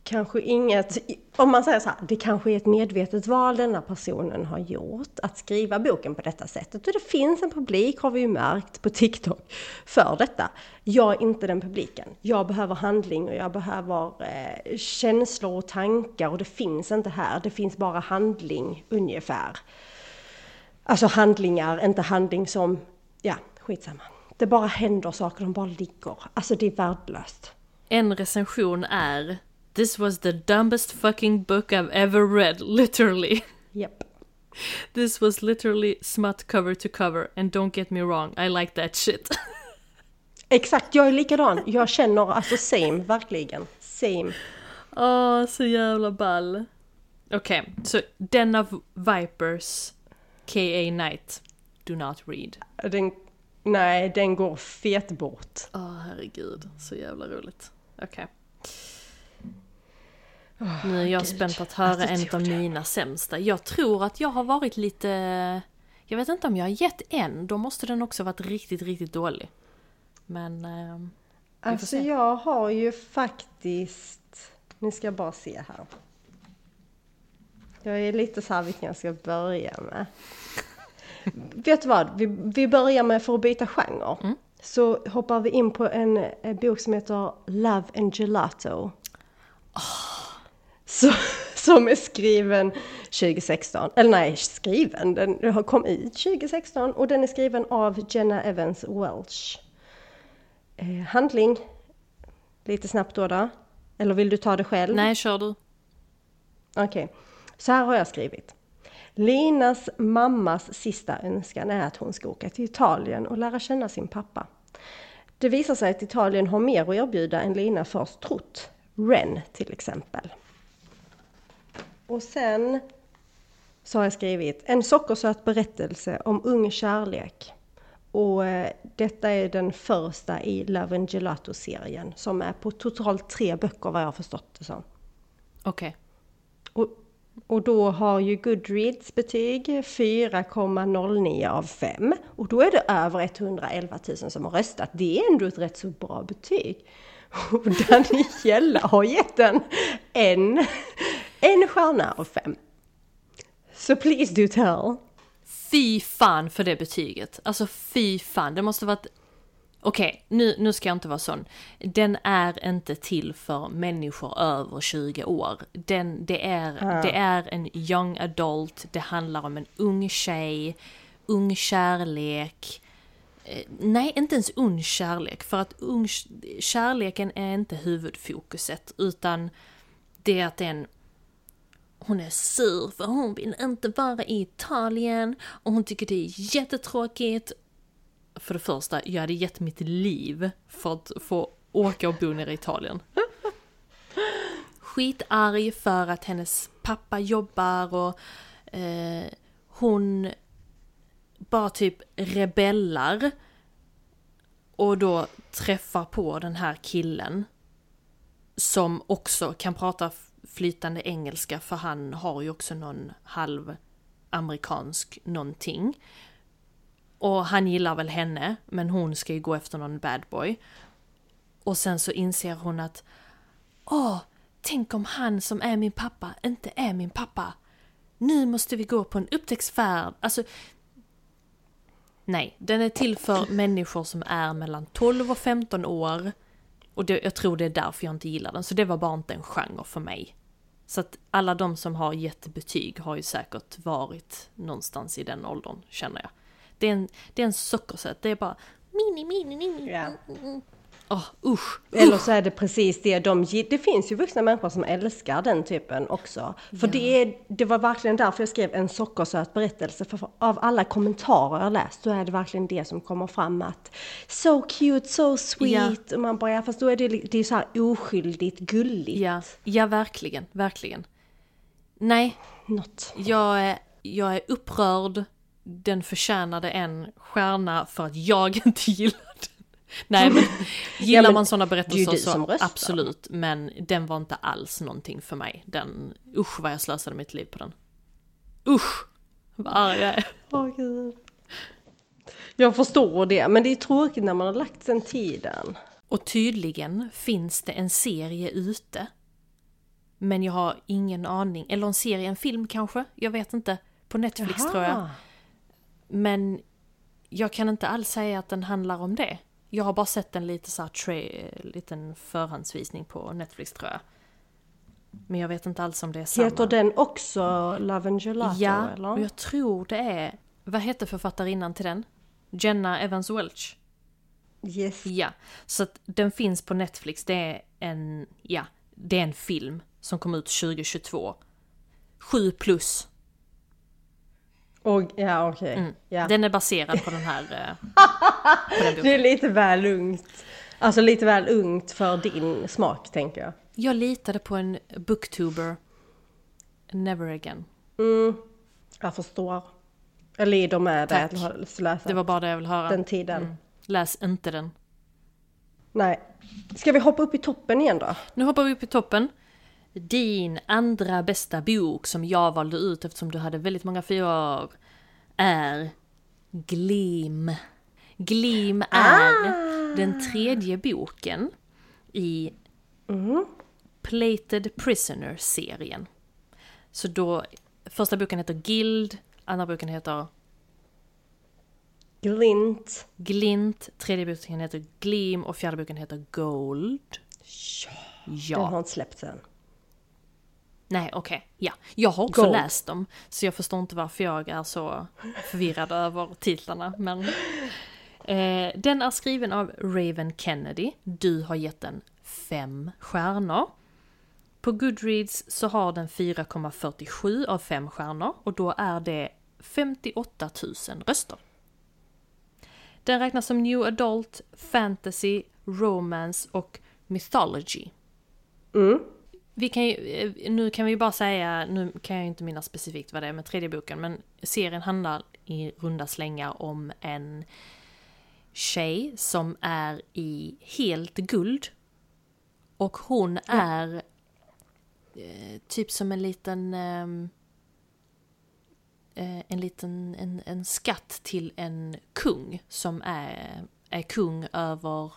kanske inget, om man säger så här, det kanske är ett medvetet val denna personen har gjort att skriva boken på detta sättet. Och det finns en publik, har vi ju märkt på TikTok, för detta. Jag är inte den publiken. Jag behöver handling och jag behöver eh, känslor och tankar och det finns inte här. Det finns bara handling ungefär. Alltså handlingar, inte handling som, ja, skitsamma. Det bara händer saker, de bara ligger. Alltså det är värdelöst. En recension är This was the dumbest fucking book I've ever read, literally. Yep. This was literally smut cover to cover, and don't get me wrong, I like that shit. Exakt, jag är likadan. Jag känner alltså same, verkligen. Same. Åh, oh, så jävla ball. Okej, okay, så den av Vipers, K.A. Knight, do not read. Den, nej, den går fet bort. Åh, oh, herregud. Så jävla roligt. Okej. Okay. Oh, nu är jag Gud. spänd på att höra alltså, en av mina sämsta. Jag tror att jag har varit lite... Jag vet inte om jag har gett en, då måste den också varit riktigt, riktigt dålig. Men... Eh, alltså jag har ju faktiskt... Nu ska jag bara se här. Jag är lite så här vilken jag ska börja med. Vet du vad? Vi, vi börjar med, för att byta genre, mm. så hoppar vi in på en, en bok som heter Love and Gelato. Oh. Så, som är skriven 2016, eller nej, skriven, den har kommit ut 2016 och den är skriven av Jenna Evans Welch. Eh, handling, lite snabbt då, då. Eller vill du ta det själv? Nej, kör du. Okej, okay. så här har jag skrivit. Linas mammas sista önskan är att hon ska åka till Italien och lära känna sin pappa. Det visar sig att Italien har mer att erbjuda än Lina först trott. Ren till exempel. Och sen så har jag skrivit en sockersöt berättelse om ung kärlek. Och eh, detta är den första i Love and Gelato-serien som är på totalt tre böcker vad jag har förstått det som. Okej. Okay. Och, och då har ju Goodreads betyg 4,09 av 5. Och då är det över 111 000 som har röstat. Det är ändå ett rätt så bra betyg. Och Daniela har gett den en, en stjärna av fem. Så please do tell. Fy fan för det betyget. Alltså fy fan, det måste varit... Okej, okay, nu, nu ska jag inte vara sån. Den är inte till för människor över 20 år. Den, det, är, ah. det är en young adult, det handlar om en ung tjej, ung kärlek. Eh, nej, inte ens ung kärlek, för att ung, kärleken är inte huvudfokuset, utan det är att det är en hon är sur för hon vill inte vara i Italien och hon tycker det är jättetråkigt. För det första, jag hade gett mitt liv för att få åka och bo nere i Italien. Skitarg för att hennes pappa jobbar och eh, hon bara typ rebellar och då träffar på den här killen som också kan prata flytande engelska för han har ju också någon halv amerikansk någonting. Och han gillar väl henne, men hon ska ju gå efter någon bad boy. Och sen så inser hon att Åh, tänk om han som är min pappa inte är min pappa. Nu måste vi gå på en upptäcktsfärd. Alltså, nej, den är till för människor som är mellan 12 och 15 år. Och det, jag tror det är därför jag inte gillar den, så det var bara inte en genre för mig. Så att alla de som har gett betyg har ju säkert varit någonstans i den åldern, känner jag. Det är en, det är en sockersöt, det är bara mini, mini, mini. Ja. Oh, usch, Eller så är det precis det de Det finns ju vuxna människor som älskar den typen också. För ja. det, det var verkligen därför jag skrev en sockersöt berättelse. För av alla kommentarer jag läst så är det verkligen det som kommer fram att So cute, so sweet. Ja. Och man bara, ja, fast då är det, det är så här oskyldigt gulligt. Ja, ja verkligen, verkligen. Nej. Något. Jag är, jag är upprörd. Den förtjänade en stjärna för att jag inte gillar Nej men gillar ja, men, man sådana berättelser så absolut. Men den var inte alls någonting för mig. Den, usch vad jag slösade mitt liv på den. Usch! Vad arg jag är. Oh, Gud. Jag förstår det, men det är tråkigt när man har lagt den tiden. Och tydligen finns det en serie ute. Men jag har ingen aning. Eller en serie, en film kanske? Jag vet inte. På Netflix Jaha. tror jag. Men jag kan inte alls säga att den handlar om det. Jag har bara sett en lite så här tra- liten förhandsvisning på Netflix tror jag. Men jag vet inte alls om det är samma. Heter den också Love and Gelato ja, eller? och jag tror det är, vad hette författarinnan till den? Jenna Evans Welch. Yes. Ja, så att den finns på Netflix. Det är en, ja, det är en film som kom ut 2022. 7 plus. Och, ja, okej. Okay. Mm. Ja. Den är baserad på den här... Eh, på den det är lite väl ungt. Alltså lite väl ungt för din smak, tänker jag. Jag litade på en booktuber. Never again. Mm, jag förstår. Jag lider med Tack. dig att läsa. Det var bara det jag ville höra. Den tiden. Mm. Läs inte den. Nej. Ska vi hoppa upp i toppen igen då? Nu hoppar vi upp i toppen. Din andra bästa bok som jag valde ut eftersom du hade väldigt många fyror är Glim. Gleam är den tredje boken i Plated Prisoner-serien. Så då, första boken heter Guild, andra boken heter Glint. Glint, tredje boken heter Gleam och fjärde boken heter Gold. Ja. Ja. Den har inte släppts än. Nej, okej. Ja. Jag har också Gold. läst dem, så jag förstår inte varför jag är så förvirrad över titlarna. Men, eh, den är skriven av Raven Kennedy. Du har gett den fem stjärnor. På Goodreads så har den 4,47 av fem stjärnor och då är det 58 000 röster. Den räknas som New Adult, Fantasy, Romance och Mythology. Mm. Vi kan ju, eh, nu kan vi ju bara säga, nu kan jag inte minnas specifikt vad det är med tredje boken, men serien handlar i runda slängar om en tjej som är i helt guld. Och hon är eh, typ som en liten... ehm, eh, en liten en, en skatt till en kung som är, är kung över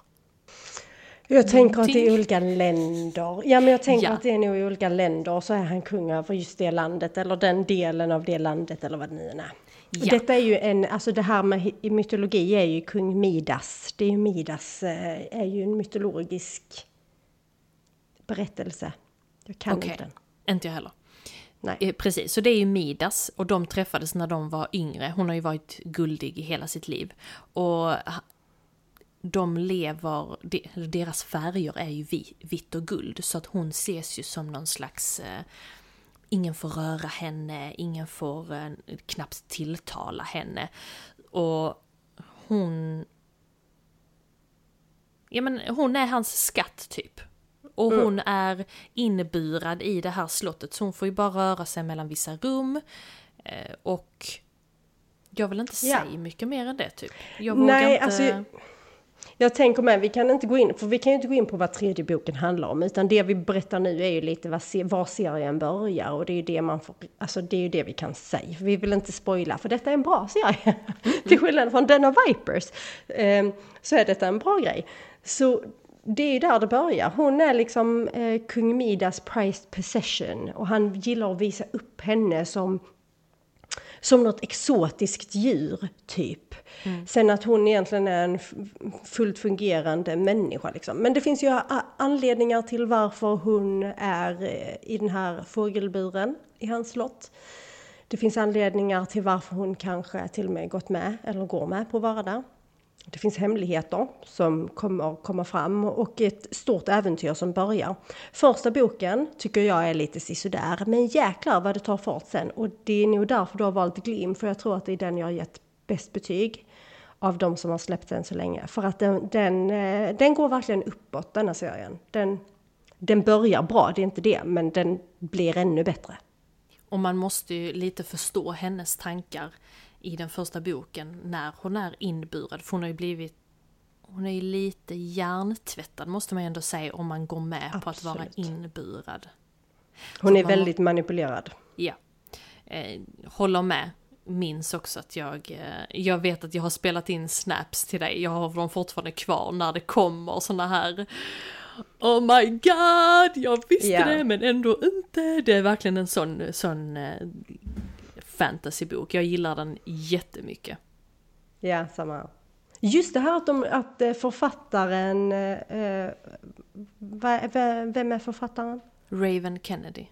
Jag tänker att det är olika länder. Ja, men jag tänker Ja. att det är nog i olika länder och så är han kung över just det landet eller den delen av det landet eller vad det nu är. Ja. Detta är ju en, alltså det här med mytologi är ju kung Midas. Det är ju Midas, eh, är ju en mytologisk berättelse. Jag kan Okej. inte den. Inte jag heller. Nej. Eh, Precis, så det är ju Midas och de träffades när de var yngre. Hon har ju varit guldig i hela sitt liv. Och de lever, deras färger är ju vi- vitt och guld så att hon ses ju som någon slags eh, Ingen får röra henne, ingen får eh, knappt tilltala henne. Och hon... Ja men hon är hans skatt typ. Och hon är inburad i det här slottet så hon får ju bara röra sig mellan vissa rum. Eh, och jag vill inte Ja. säga mycket mer än det typ. Jag vågar Nej, inte... alltså jag tänker med, vi kan inte gå in, för vi kan ju inte gå in på vad tredje boken handlar om, utan det vi berättar nu är ju lite vad, var serien börjar och det är ju det man får, alltså det är ju det vi kan säga. Vi vill inte spoila, för detta är en bra serie. Till skillnad från Den Vipers, eh, så är detta en bra grej. Så det är ju där det börjar. Hon är liksom eh, kung Midas prized possession och han gillar att visa upp henne som som något exotiskt djur, typ. Sen att hon egentligen är en fullt fungerande människa. Liksom. Men det finns ju anledningar till varför hon är eh, i den här fågelburen i hans slott. Det finns anledningar till varför hon kanske till och med gått med, eller går med på att vara där. Det finns hemligheter som kommer komma fram och ett stort äventyr som börjar. Första boken tycker jag är lite sisådär, men jäklar vad det tar fart sen. Och det är nog därför du har valt Glim, för jag tror att det är den jag har gett bäst betyg av de som har släppt den så länge. För att den, den, eh, den går verkligen uppåt, denna serien. Den, den börjar bra, det är inte det, men den blir ännu bättre. Och man måste ju lite förstå hennes tankar i den första boken när hon är inburad. För hon har ju blivit... Hon är ju lite hjärntvättad måste man ju ändå säga om man går med på att vara Absolut. inburad. Hon är man- väldigt manipulerad. Ja. Eh, håller med. Minns också att jag... Eh, jag vet att jag har spelat in snaps till dig. Jag har dem fortfarande kvar när det kommer såna här... Oh my god! Jag visste Ja. det men ändå inte. Det är verkligen en sån, sån eh, fantasybok. Jag gillar den jättemycket. Ja, samma. Just det här att, de, att eh, författaren... Eh, va- vem är författaren? Raven Kennedy.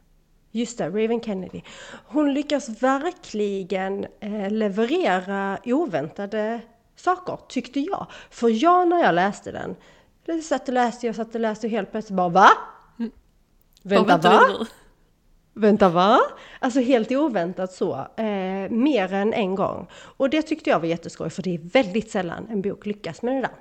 Just det, Raven Kennedy. Hon lyckas verkligen eh, leverera oväntade saker, tyckte jag. För jag när jag läste den, jag satt och läste, jag satt och läste och helt plötsligt bara va? Vänta, Vad va? Vänta va? Alltså helt oväntat så. Eh, mer än en gång. Och det tyckte jag var jätteskoj för det är väldigt sällan en bok lyckas med det där.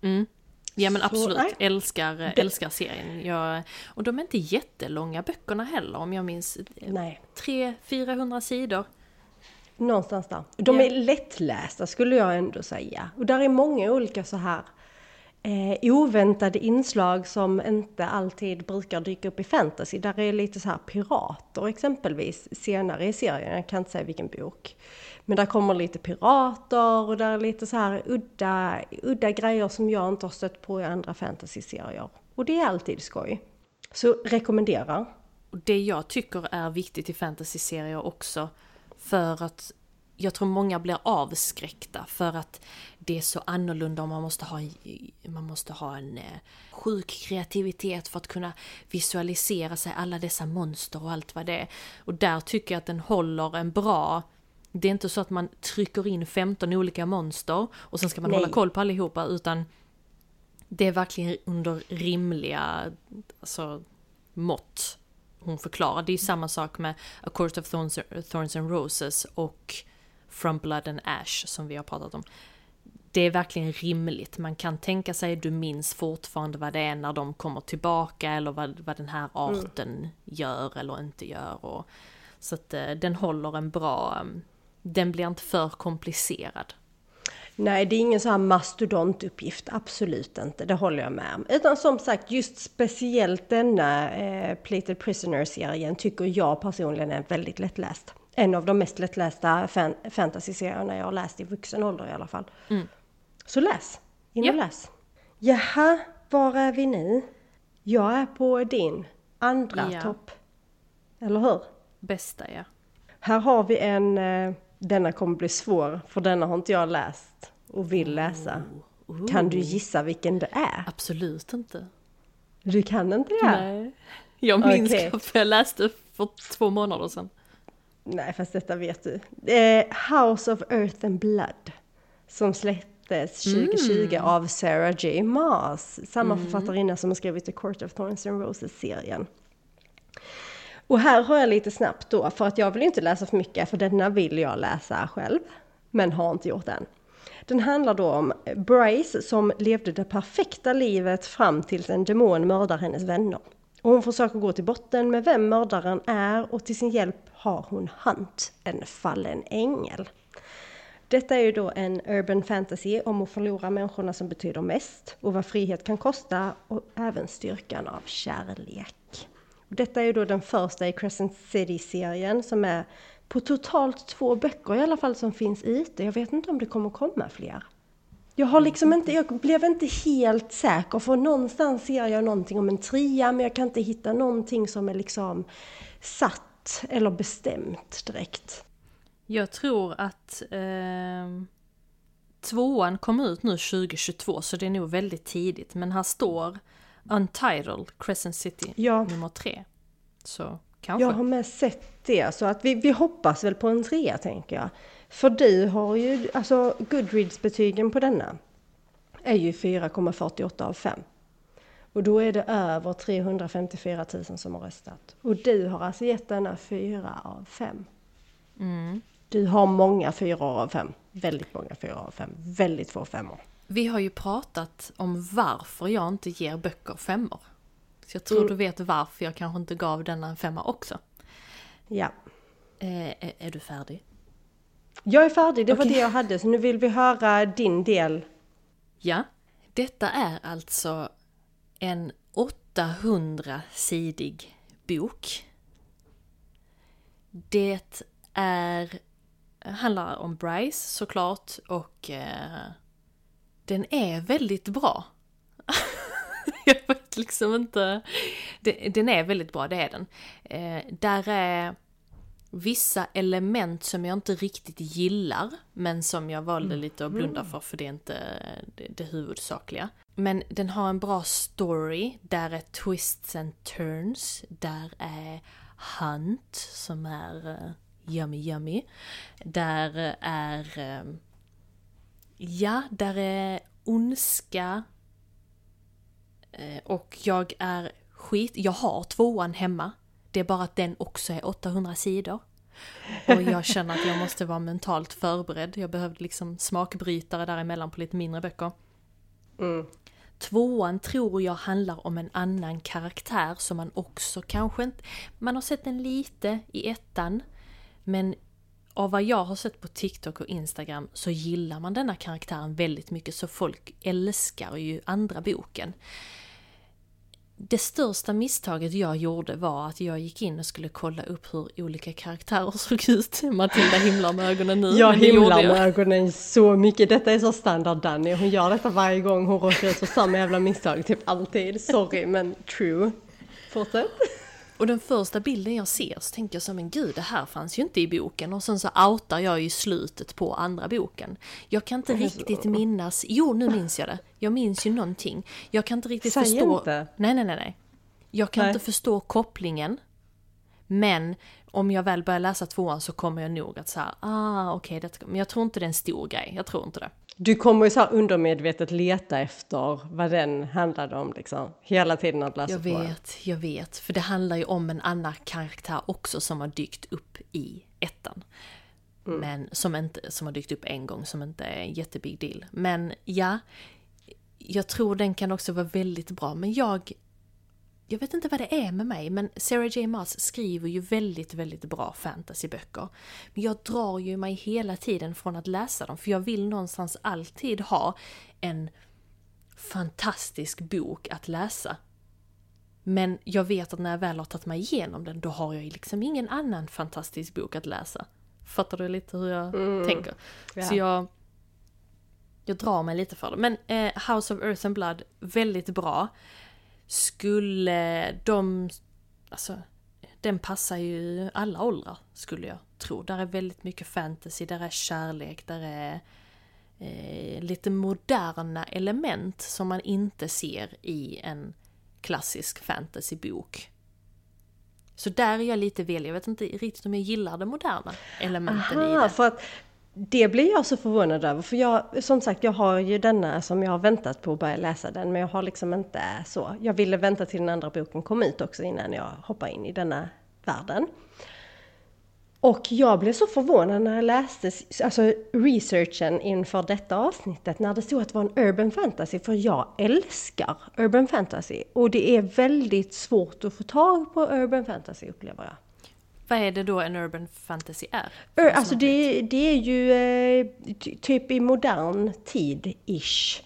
Mm. Ja men Så, absolut, nej. älskar, älskar serien. Jag, och de är inte jättelånga böckerna heller om jag minns. Nej, 300-400 sidor. någonstans där. De är lättlästa skulle jag ändå säga. Och där är många olika så här eh, oväntade inslag som inte alltid brukar dyka upp i fantasy. Där är lite så här pirater exempelvis senare i serien, jag kan inte säga vilken bok. Men där kommer lite pirater och där är lite så här udda, udda grejer som jag inte har stött på i andra fantasy-serier. Och det är alltid skoj. Så rekommenderar. Det jag tycker är viktigt i fantasy-serier också, för att jag tror många blir avskräckta för att det är så annorlunda och man måste ha, man måste ha en eh, sjuk kreativitet för att kunna visualisera sig alla dessa monster och allt vad det är. Och där tycker jag att den håller en bra det är inte så att man trycker in 15 olika monster och sen ska man Nej. hålla koll på allihopa utan det är verkligen under rimliga alltså, mått hon förklarar. Det är samma sak med A Court of Thorns, Thorns and Roses och From Blood and Ash som vi har pratat om. Det är verkligen rimligt. Man kan tänka sig, du minns fortfarande vad det är när de kommer tillbaka eller vad, vad den här mm. arten mm. gör eller inte gör. Och, så att eh, den håller en bra, mm, den blir inte för komplicerad. Nej, det är ingen sån här mastodontuppgift, absolut inte, det håller jag med om. Utan som sagt, just speciellt denna eh, Plated Prisoner-serien tycker jag personligen är väldigt lättläst en av de mest lättlästa fan fantasy-serierna jag har läst i vuxen ålder i alla fall. Mm. Så läs! In och ja. läs! Jaha, var är vi nu? Jag är på din andra ja. topp. Eller hur? Bästa ja. Här har vi en, eh, denna kommer bli svår för denna har inte jag läst och vill läsa. Oh. Oh. Kan du gissa vilken det är? Absolut inte. Du kan inte det? Nej. Jag minns okay. för jag läste för två månader sedan. Nej, fast detta vet du. Eh, House of Earth and Blood. Som släpptes 2020 mm. av Sarah J. Maas. Samma mm. författarinna som har skrivit The Court of Thorns and Roses-serien. Och här har jag lite snabbt då, för att jag vill inte läsa för mycket, för denna vill jag läsa själv. Men har inte gjort än. Den handlar då om Bryce som levde det perfekta livet fram tills en demon mördar hennes vänner. Och hon försöker gå till botten med vem mördaren är och till sin hjälp har hon Hunt, en fallen ängel. Detta är ju då en urban fantasy om att förlora människorna som betyder mest och vad frihet kan kosta och även styrkan av kärlek. Detta är ju då den första i Crescent City-serien som är på totalt två böcker i alla fall som finns ute. Jag vet inte om det kommer komma fler. Jag har liksom inte, jag blev inte helt säker för någonstans ser jag någonting om en trea men jag kan inte hitta någonting som är liksom satt eller bestämt direkt. Jag tror att eh, tvåan kom ut nu 2022 så det är nog väldigt tidigt men här står Untitled Crescent City ja. nummer tre. Så kanske. Jag har med sett det så att vi, vi hoppas väl på en trea tänker jag. För du har ju, alltså Goodreads-betygen på denna är ju 4,48 av 5. Och då är det över 354 000 som har röstat. Och du har alltså gett denna 4 av 5. Mm. Du har många 4 av 5. Väldigt många 4 av 5. Väldigt få femmor. Vi har ju pratat om varför jag inte ger böcker femmor. Så jag tror mm. du vet varför jag kanske inte gav denna en femma också. Ja. Eh, är, är du färdig? Jag är färdig, det okay. var det jag hade, så nu vill vi höra din del. Ja, detta är alltså en 800-sidig bok. Det är, handlar om Bryce såklart och eh, den är väldigt bra. jag vet liksom inte. Den är väldigt bra, det är den. Eh, där är vissa element som jag inte riktigt gillar, men som jag valde mm. lite att blunda mm. för, för det är inte det, det huvudsakliga. Men den har en bra story, där är twists and turns, där är Hunt som är uh, yummy yummy. Där är, uh, ja, där är ondska. Och jag är skit, jag har tvåan hemma. Det är bara att den också är 800 sidor. Och jag känner att jag måste vara mentalt förberedd. Jag behövde liksom smakbrytare däremellan på lite mindre böcker. Mm. Tvåan tror jag handlar om en annan karaktär som man också kanske inte... Man har sett den lite i ettan. Men av vad jag har sett på TikTok och Instagram så gillar man denna karaktären väldigt mycket så folk älskar ju andra boken. Det största misstaget jag gjorde var att jag gick in och skulle kolla upp hur olika karaktärer såg ut. Matilda himlar med ögonen nu. Jag himlar med ögonen så mycket. Detta är så standard Danny. Hon gör detta varje gång hon råkar ut för samma jävla misstag. Typ alltid. Sorry men true. Fortsätt. Och den första bilden jag ser så tänker jag så men gud det här fanns ju inte i boken och sen så outar jag ju slutet på andra boken. Jag kan inte riktigt minnas, jo nu minns jag det. Jag minns ju någonting. Jag kan inte riktigt Säg förstå. inte. Nej nej nej nej. Jag kan Nej. inte förstå kopplingen. Men om jag väl börjar läsa tvåan så kommer jag nog att säga ah okej, det- men jag tror inte det är en stor grej. Jag tror inte det. Du kommer ju så undermedvetet leta efter vad den handlade om liksom. Hela tiden att läsa Jag på den. vet, jag vet. För det handlar ju om en annan karaktär också som har dykt upp i ettan. Men som, inte, som har dykt upp en gång, som inte är en jättebig deal. Men ja, jag tror den kan också vara väldigt bra. Men jag... Jag vet inte vad det är med mig, men Sarah J Maas skriver ju väldigt, väldigt bra fantasyböcker. Men jag drar ju mig hela tiden från att läsa dem, för jag vill någonstans alltid ha en fantastisk bok att läsa. Men jag vet att när jag väl har tagit mig igenom den, då har jag liksom ingen annan fantastisk bok att läsa. Fattar du lite hur jag tänker? Ja. Så jag... Jag drar mig lite för det. Men eh, House of Earth and Blood, väldigt bra. Skulle de... Alltså, den passar ju alla åldrar, skulle jag tro. Där är väldigt mycket fantasy, där är kärlek, där är eh, lite moderna element som man inte ser i en klassisk fantasybok. Så där är jag lite väl, jag vet inte riktigt om jag gillar de moderna elementen i Aha, det. för att det blir jag så förvånad över. För jag, som sagt, jag har ju denna som jag har väntat på att börja läsa den. Men jag har liksom inte så. Jag ville vänta till den andra boken kom ut också innan jag hoppar in i denna världen. Och jag blev så förvånad när jag läste alltså, researchen inför detta avsnittet när det stod att det var en urban fantasy. För jag älskar urban fantasy. Och det är väldigt svårt att få tag på urban fantasy upplever jag. Vad är det då en urban fantasy är? Alltså det, det är ju eh, ty- typ i modern tid-ish.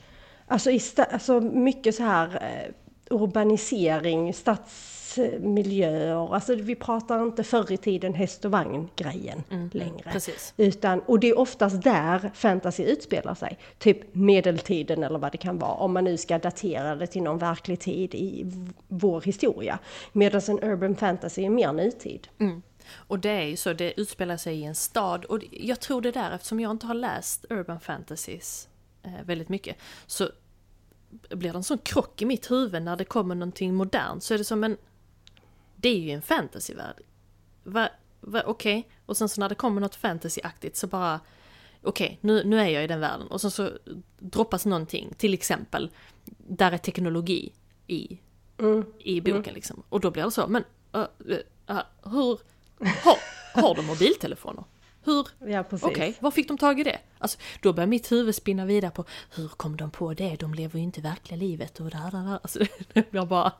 Alltså, i alltså mycket så här eh, urbanisering, stadsmiljöer. Alltså vi pratar inte förr i tiden häst och vagn-grejen längre. precis. Utan, och det är oftast där fantasy utspelar sig. Typ medeltiden eller vad det kan vara. Om man nu ska datera det till någon verklig tid i vår historia. Medan en urban fantasy är mer nutid. Mm. Och det är ju så, det utspelar sig i en stad och jag tror det där, eftersom jag inte har läst urban fantasies eh, väldigt mycket, så blir det en sån krock i mitt huvud när det kommer någonting modernt, så är det som en... Det är ju en fantasyvärld. Va, va, Okej, och sen så när det kommer något fantasyaktigt så bara... Okej, nu, nu är jag i den världen. Och sen så droppas någonting, till exempel, där är teknologi i, i boken liksom. Och då blir det så, men uh, uh, uh, hur... Har, har de mobiltelefoner? Hur? Ja. Okej, var fick de tag i det? Alltså, då börjar mitt huvud spinna vidare på hur kom de på det? De lever ju inte verkliga livet och där, där, där. Alltså, det blir bara...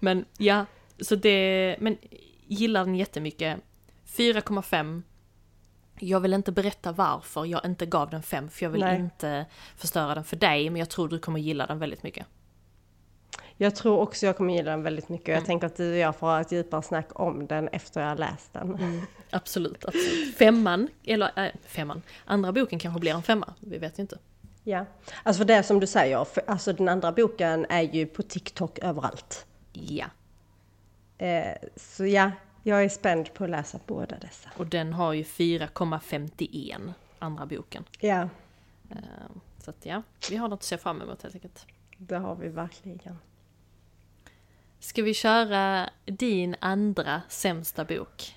Men ja, så det... Men gillar den jättemycket. 4,5. Jag vill inte berätta varför jag inte gav den 5, för jag vill Nej. inte förstöra den för dig, men jag tror du kommer gilla den väldigt mycket. Jag tror också jag kommer gilla den väldigt mycket. Mm. Jag tänker att du och jag får ha ett djupare snack om den efter jag har läst den. Mm. Absolut, absolut. Femman, eller äh, femman, andra boken kanske blir en femma, vi vet ju inte. Ja. Alltså för det som du säger, för, alltså den andra boken är ju på TikTok överallt. Ja. Eh, så ja, jag är spänd på att läsa båda dessa. Och den har ju 4,51, andra boken. Ja, Eh, Så att ja, vi har något att se fram emot helt enkelt. det har vi verkligen. Ska vi köra din andra sämsta bok?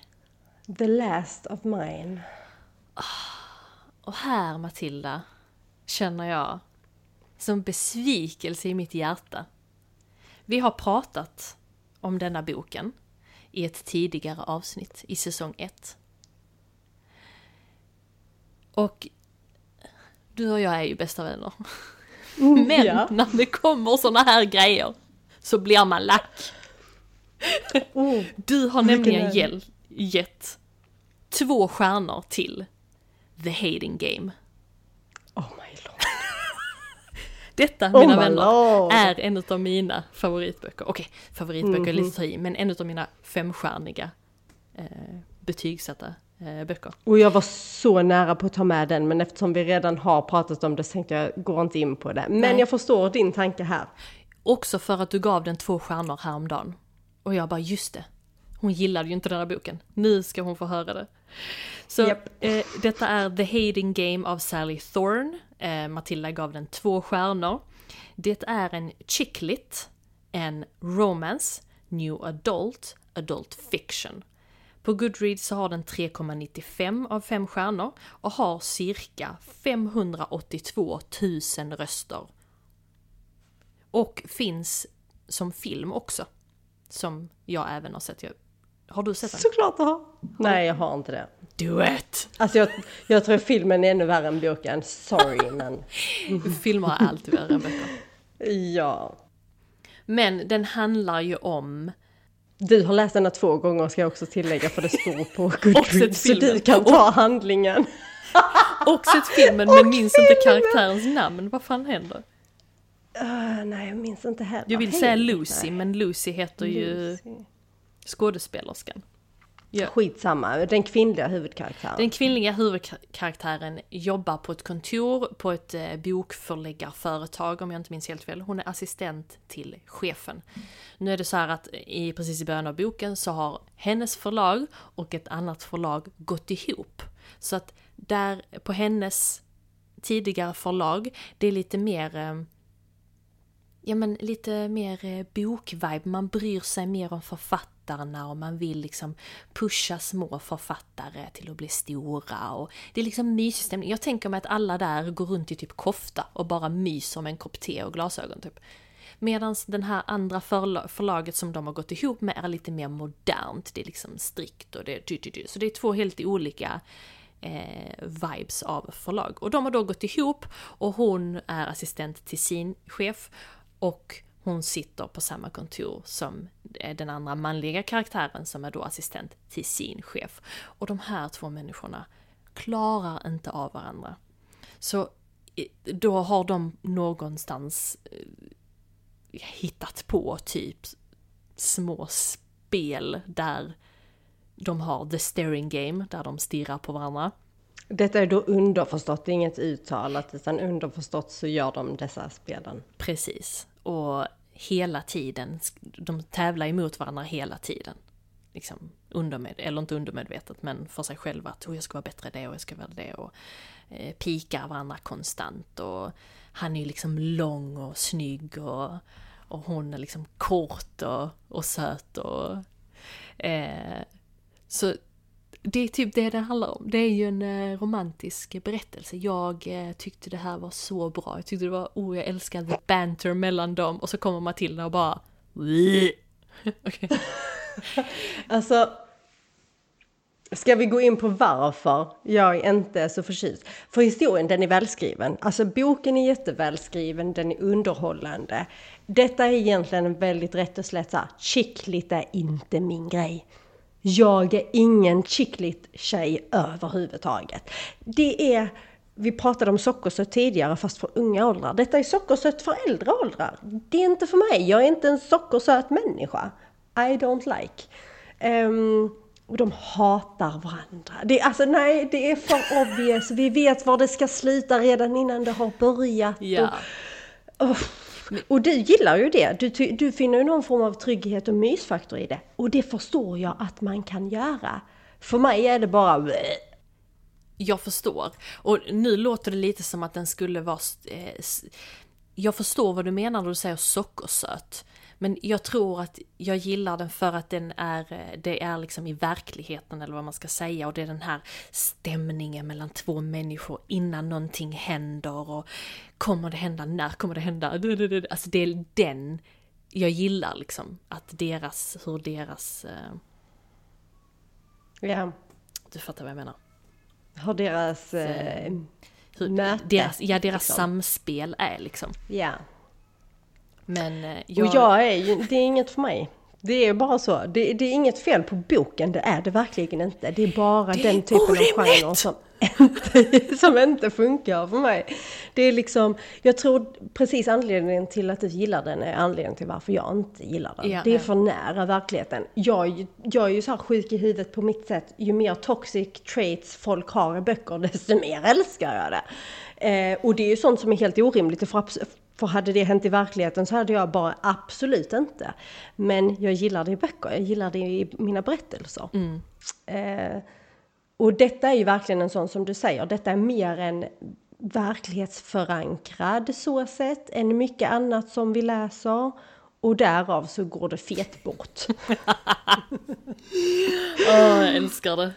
The last of mine. Och här Matilda, känner jag som besvikelse i mitt hjärta. Vi har pratat om denna boken i ett tidigare avsnitt i säsong 1. Och du och jag är ju bästa vänner. Men ja. när det kommer såna här grejer så blir man lack. Oh, Du har nämligen är gäll- gett två stjärnor till The Hating Game. Oh my lord. Detta, Oh mina vänner, lord. är en av mina favoritböcker. Okej, favoritböcker är Mhm. lite ta i, men en av mina femstjärniga eh, betygsatta eh, böcker. Och jag var så nära på att ta med den, men eftersom vi redan har pratat om det så tänkte jag, går inte in på det. Men Nej. jag förstår din tanke här. Också för att du gav den två stjärnor häromdagen. Och jag bara, just det. Hon gillade ju inte den här boken. Nu ska hon få höra det. Så Japp. eh, detta är The Hating Game av Sally Thorne. Eh, Matilda gav den två stjärnor. Det är en chicklit, en romance, new adult, adult fiction. På Goodreads så har den 3,95 av 5 stjärnor och har cirka 582 000 röster. Och finns som film också. Som jag även har sett. Jag, har du sett den? Såklart du har. Nej, jag har inte det. Do it! Alltså jag, jag tror filmen är ännu värre än boken. Sorry, men Filmer är alltid värre än böcker. ja. Men den handlar ju om Du har läst den här två gånger ska jag också tillägga för det står på Goodreads. Så filmen. du kan ta handlingen. och sett filmen men minns inte karaktärens namn. Vad fan händer? Uh, nej, jag minns inte heller. Jag vill Hej. säga Lucy, Nej. men Lucy heter ju Lucy. skådespelerskan. Ja. Skitsamma, den kvinnliga huvudkaraktären. Den kvinnliga huvudkaraktären jobbar på ett kontor på ett eh, bokförläggarföretag om jag inte minns helt fel. Hon är assistent till chefen. Nu är det så här att i, precis i början av boken så har hennes förlag och ett annat förlag gått ihop. Så att där på hennes tidigare förlag, det är lite mer eh, ja men lite mer eh, bokvibe, man bryr sig mer om författarna och man vill liksom pusha små författare till att bli stora och det är liksom mysig stämning. Jag tänker mig att alla där går runt i typ kofta och bara myser med en kopp te och glasögon typ. Medan den här andra förla- förlaget som de har gått ihop med är lite mer modernt, det är liksom strikt och det är du, du, du. Så det är två helt olika eh, vibes av förlag. Och de har då gått ihop och hon är assistent till sin chef och hon sitter på samma kontor som den andra manliga karaktären som är då assistent till sin chef. Och de här två människorna klarar inte av varandra. Så då har de någonstans eh, hittat på typ små spel där de har the staring game, där de stirrar på varandra. Detta är då underförstått, det är inget uttalat, utan underförstått så gör de dessa spelen. Precis. Och hela tiden, de tävlar emot varandra hela tiden. Liksom undermed, eller inte undermedvetet, men för sig själva att oh, jag ska vara bättre i det och jag ska vara det och eh, pikar varandra konstant och han är ju liksom lång och snygg och, och hon är liksom kort och, och söt och eh, så det är typ det det handlar om. Det är ju en eh, romantisk berättelse. Jag eh, tyckte det här var så bra. Jag tyckte det var, oh jag älskade banter mellan dem. Och så kommer Matilda och bara... Okej. Alltså, ska vi gå in på varför jag inte är så förtjust? För historien, den är välskriven. Alltså boken är jättevälskriven, den är underhållande. Detta är egentligen väldigt rätt och slätt såhär, chicklit är inte min grej. Jag är ingen chicklit tjej överhuvudtaget. Det är, vi pratade om sockersött tidigare fast för unga åldrar. Detta är sockersött för äldre åldrar. Det är inte för mig, jag är inte en sockersöt människa. I don't like. Ehm, och de hatar varandra. Det, alltså nej, det är för obvious. Vi vet var det ska sluta redan innan det har börjat. Ja. Och, och, och du gillar ju det. Du, du finner ju någon form av trygghet och mysfaktor i det. Och det förstår jag att man kan göra. För mig är det bara... Jag förstår. Och nu låter det lite som att den skulle vara... Eh, jag förstår vad du menar när du säger sockersöt. Men jag tror att jag gillar den för att den är, eh, det är liksom i verkligheten eller vad man ska säga och det är den här stämningen mellan två människor innan någonting händer och kommer det hända, när kommer det hända? Alltså det är den jag gillar liksom. Att deras, hur deras, eh, Ja, du fattar vad jag menar. har deras... Eh, Hur, Möte, deras, ja, deras liksom. samspel är liksom. ja. Men eh, jag, Och jag är ju, det är inget för mig. Det är bara så. Det, det, är inget fel på boken, det är det verkligen inte. Det är bara det den typen orimligt. av genre som inte, som inte funkar för mig. Det är liksom, jag tror precis anledningen till att du gillar den är anledningen till varför jag inte gillar den. Ja, det är för nära verkligheten. Jag, jag är ju så här sjuk i huvudet på mitt sätt. Ju mer toxic traits folk har i böcker, desto mer älskar jag det. Eh, och det är ju sånt som är helt orimligt. För, för hade det hänt i verkligheten så hade jag bara absolut inte. Men jag gillar det i böcker, jag gillar det i mina berättelser. Mm. Eh, och detta är ju verkligen en sån som du säger, detta är mer en verklighetsförankrad så sett än mycket annat som vi läser. Och därav så går det fet bort. oh, jag älskar det.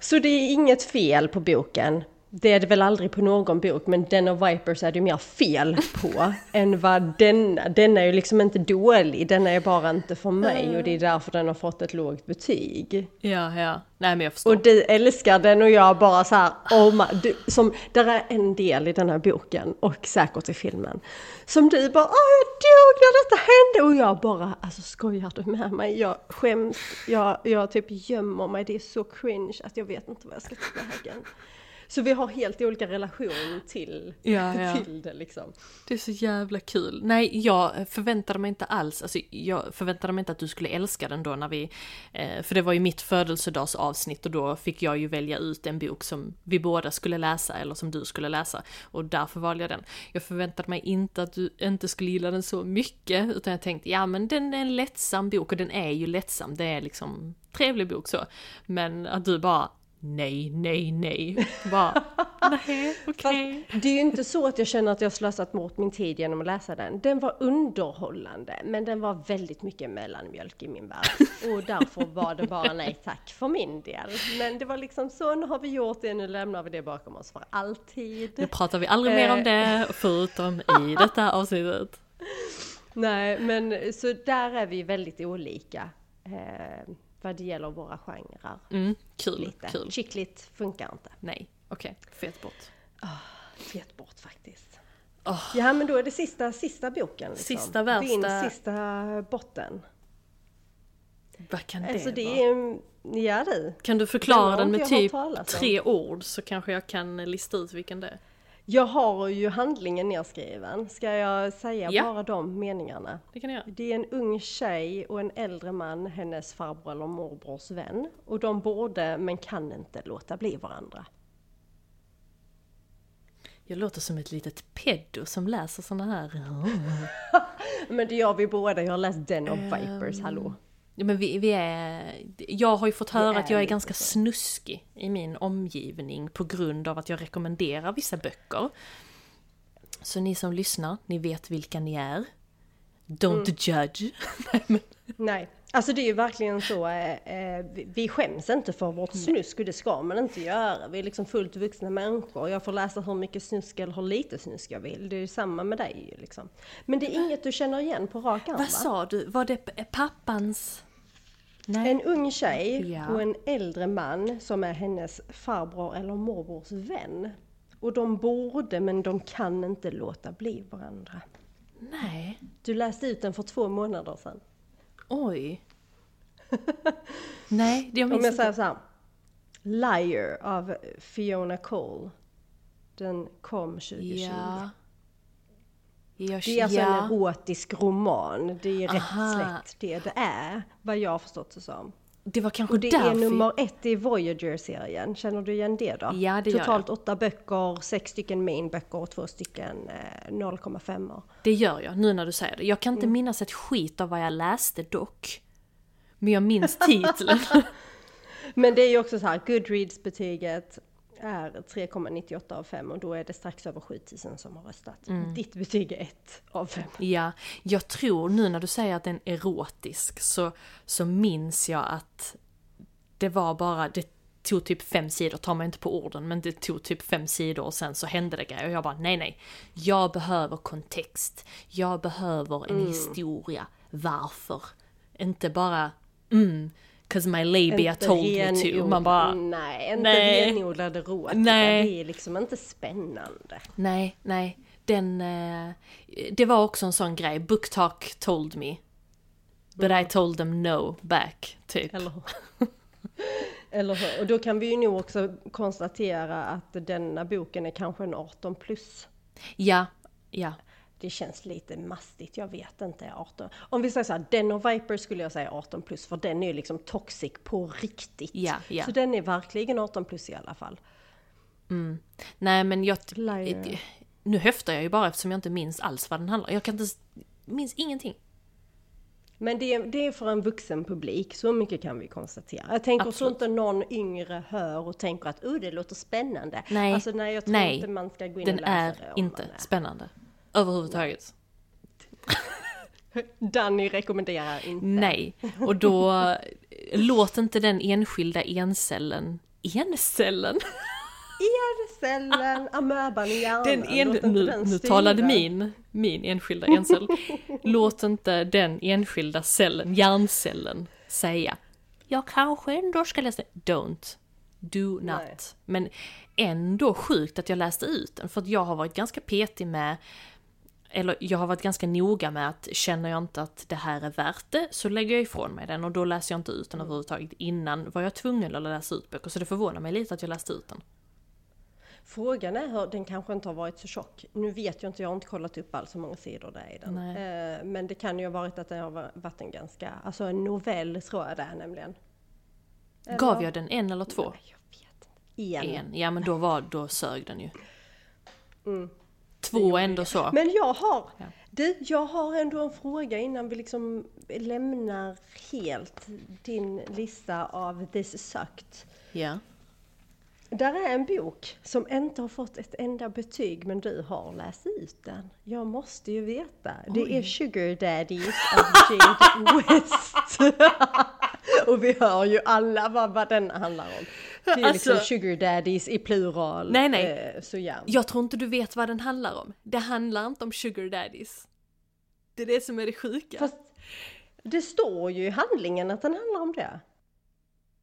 Så det är inget fel på boken. Det är det väl aldrig på någon bok, men den of Vipers är det mer fel på än vad denna. Denna är ju liksom inte dålig, denna är bara inte för mig och det är därför den har fått ett lågt betyg. Ja, ja. Nej men jag förstår. Och du älskar den och jag bara så här, oh my, du, som, där är en del i den här boken och säkert i filmen. Som du bara, åh jag dog när detta hände! Och jag bara, alltså skojar du med mig? Jag skäms, jag, jag typ gömmer mig, det är så cringe att jag vet inte vad jag ska ta vägen. Så vi har helt olika relation till, ja, ja. till det liksom. Det är så jävla kul. Nej, jag förväntade mig inte alls, alltså jag förväntade mig inte att du skulle älska den då när vi, eh, för det var ju mitt födelsedagsavsnitt och då fick jag ju välja ut en bok som vi båda skulle läsa eller som du skulle läsa. Och därför valde jag den. Jag förväntade mig inte att du inte skulle gilla den så mycket, utan jag tänkte ja men den är en lättsam bok och den är ju lättsam, det är liksom trevlig bok så. Men att du bara nej, nej, nej. Bara, nej, okej. Okay. Det är ju inte så att jag känner att jag slösat bort min tid genom att läsa den. Den var underhållande, men den var väldigt mycket mellanmjölk i min värld. Och därför var det bara nej tack för min del. Men det var liksom så, nu har vi gjort det, nu lämnar vi det bakom oss för alltid. Nu pratar vi aldrig mer om det, förutom i detta avsnittet. Nej, men så där är vi väldigt olika. Vad det gäller våra genrer. Mm, kul, Lite. kul. Chickligt funkar inte. Nej, okej. Okay. Fet bort. Oh, fet bort faktiskt. Oh. Ja men då är det sista, sista boken. Liksom. Sista värsta... Din sista botten. Vad kan det alltså, det är, Ja du. Kan du förklara den med typ tre ord så kanske jag kan lista ut vilken det är? Jag har ju handlingen nedskriven. Ska jag säga ja. bara de meningarna? Det kan jag Det är en ung tjej och en äldre man, hennes farbror eller morbrors vän. Och de borde, men kan inte, låta bli varandra. Jag låter som ett litet peddo som läser såna här... men det gör vi båda, jag har läst Den of Vipers, um... hallå. Ja, men vi, vi är, jag har ju fått höra att jag är ganska så. snuskig i min omgivning på grund av att jag rekommenderar vissa böcker. Så ni som lyssnar, ni vet vilka ni är. Don't mm. judge. Nej, alltså det är ju verkligen så. Eh, eh vi skäms inte för vårt snusk och det ska man inte göra. Vi är liksom fullt vuxna människor. Jag får läsa hur mycket snusk eller hur lite snusk jag vill. Det är ju samma med dig liksom. Men det är inget du känner igen på rak arm Vad sa du? Var det pappans? Nej. En ung tjej ja. och en äldre man som är hennes farbror eller morbrors vän. Och de borde, men de kan inte låta bli varandra. Nej. Du läste ut den för två månader sedan. Oj. Nej, det jag minns Om jag säger så här. Liar av Fiona Cole. Den kom 2020. Ja. Jag, det är alltså ja. en erotisk roman. Det är rätt slätt det det är, vad jag har förstått det som. Det var kanske Och det därför... är nummer ett i Voyager-serien. Känner du igen det då? Ja, det Totalt gör jag. åtta böcker, sex stycken main-böcker och två stycken eh, 0,5 Det gör jag, nu när du säger det. Jag kan inte mm. minnas ett skit av vad jag läste dock. Men jag minns titeln. Men det är ju också så här, Goodreads-betyget är 3,98 av 5 och då är det strax över 7000 som har röstat. Mm. Ditt betyg är 1 av 5. Ja, jag tror nu när du säger att den är erotisk så, så minns jag att det var bara, det tog typ fem sidor, tar mig inte på orden, men det tog typ fem sidor och sen så hände det grejer och jag bara nej nej. Jag behöver kontext, jag behöver en mm. historia, varför? Inte bara mm, 'Cause my labia inte told me to. Man bara... Nej, inte nej. renodlade råd. Nej. Det är liksom inte spännande. Nej, nej. Den... Eh, det var också en sån grej. Booktalk told me. But I told them no back, typ. Eller hur? Eller hur? Och då kan vi ju nog också konstatera att denna boken är kanske en 18 plus. Ja, ja. Det känns lite mastigt, jag vet inte. 18. Om vi säger så här, den och Viper skulle jag säga 18 plus för den är ju liksom toxic på riktigt. Ja, ja. Så den är verkligen 18 plus i alla fall. Nej men jag... Liar. Nu höftar jag ju bara eftersom jag inte minns alls vad den handlar om. Jag kan inte... minns ingenting. Men det är, det är för en vuxen publik, så mycket kan vi konstatera. Jag tänker så Absolut. inte någon yngre hör och tänker att oh, det låter spännande. Nej, alltså, nej jag tror nej, inte man ska gå in Den och läsa är det. om inte man är- spännande. Överhuvudtaget. Danny rekommenderar inte. Nej. Och då, låt inte den enskilda encellen... Encellen? Encellen, amöban i hjärnan. Den låt en, inte nu, den nu talade min, min enskilda encell. Låt inte den enskilda cellen, hjärncellen, säga Jag kanske ändå ska läsa. Don't. Do not. Nej. Men ändå sjukt att jag läste ut den, för att jag har varit ganska petig med eller jag har varit ganska noga med att känner jag inte att det här är värt det så lägger jag ifrån mig den och då läser jag inte ut den överhuvudtaget. Innan var jag tvungen att läsa ut böcker så det förvånar mig lite att jag läste ut den. Frågan är hur, den kanske inte har varit så tjock. Nu vet jag inte, jag har inte kollat upp alls hur många sidor det är i den. Nej. Eh, Men det kan ju ha varit att det har varit en ganska, alltså en novell tror jag det är nämligen. Eller? Gav jag den en eller två? Nej, jag vet inte. En. En. Ja men då var, då sög den ju. Mm. Två ändå så. Men jag har, Ja. du, jag har ändå en fråga innan vi liksom lämnar helt din lista av This Sucked. Ja. Där är en bok som inte har fått ett enda betyg men du har läst ut den. Jag måste ju veta. Det är Sugar Daddies av Jade West. Och vi hör ju alla vad, vad den handlar om. Det är liksom Alltså- Sugar Daddies i plural. Nej, nej. Eh, så ja. Jag tror inte du vet vad den handlar om. Det handlar inte om sugar daddies. Det är det som är det sjuka. Fast det står ju i handlingen att den handlar om det.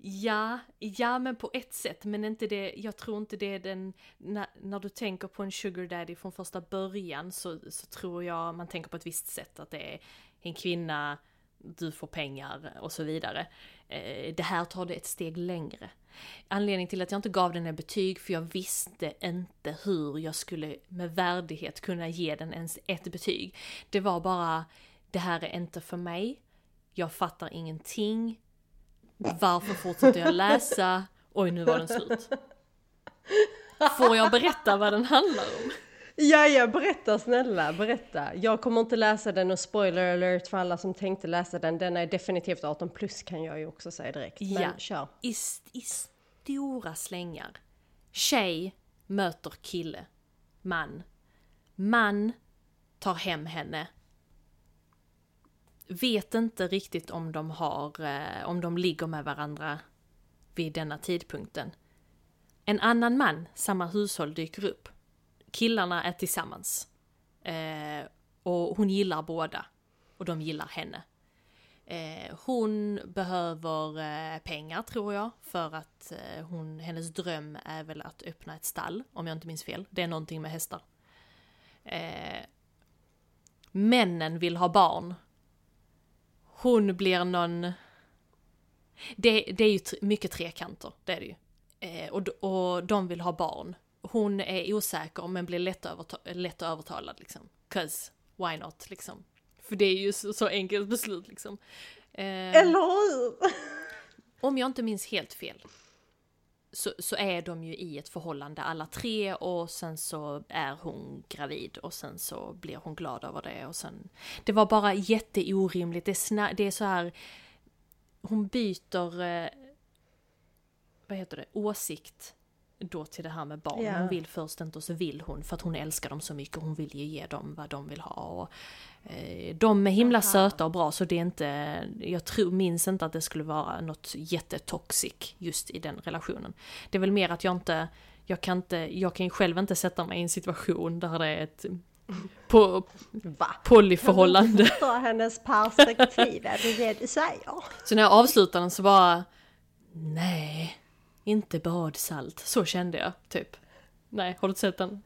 Ja, ja men på ett sätt, men inte det, jag tror inte det är den, när, när du tänker på en sugar daddy från första början så, så tror jag man tänker på ett visst sätt, att det är en kvinna, du får pengar och så vidare. Eh, det här tar det ett steg längre. Anledningen till att jag inte gav den ett betyg, för jag visste inte hur jag skulle med värdighet kunna ge den ens ett betyg. Det var bara, det här är inte för mig, jag fattar ingenting, varför fortsätter jag läsa? Oj, nu var den slut. Får jag berätta vad den handlar om? Ja, ja, berätta snälla, berätta. Jag kommer inte läsa den och spoiler alert för alla som tänkte läsa den. Den är definitivt 18 plus kan jag ju också säga direkt. Men Ja. kör. I, I stora slängar. Tjej möter kille. Man. Man tar hem henne. Vet inte riktigt om de har, eh, om de ligger med varandra vid denna tidpunkten. En annan man, samma hushåll, dyker upp. Killarna är tillsammans. Eh, och hon gillar båda. Och de gillar henne. Eh, hon behöver eh, pengar tror jag för att eh, hon, hennes dröm är väl att öppna ett stall om jag inte minns fel. Det är någonting med hästar. Eh, männen vill ha barn. Hon blir någon... Det, det är ju mycket trekanter, det är det ju. Eh, och, och de vill ha barn. Hon är osäker men blir lätt, överta lätt övertalad liksom. 'Cause, why not liksom. För det är ju så, så enkelt beslut liksom. Eh, Eller hur? om jag inte minns helt fel så, så är de ju i ett förhållande alla tre och sen så är hon gravid och sen så blir hon glad över det och sen... Det var bara jätteorimligt, det är, sna, det är så här... Hon byter... Eh, vad heter det? Åsikt då till det här med barn. Ja. Hon vill först inte och så vill hon för att hon älskar dem så mycket. Hon vill ju ge dem vad de vill ha. Och, de är himla Aha. söta och bra så det är inte, jag tror, minns inte att det skulle vara något jättetoxic just i den relationen. Det är väl mer att jag inte, jag kan inte, jag kan ju själv inte sätta mig i en situation där det är ett på, Va? polyförhållande. Förstå hennes perspektiv, är det det du säger? Så när jag avslutade den så bara, nej, inte badsalt. Så kände jag, typ. Nej, har du sett den?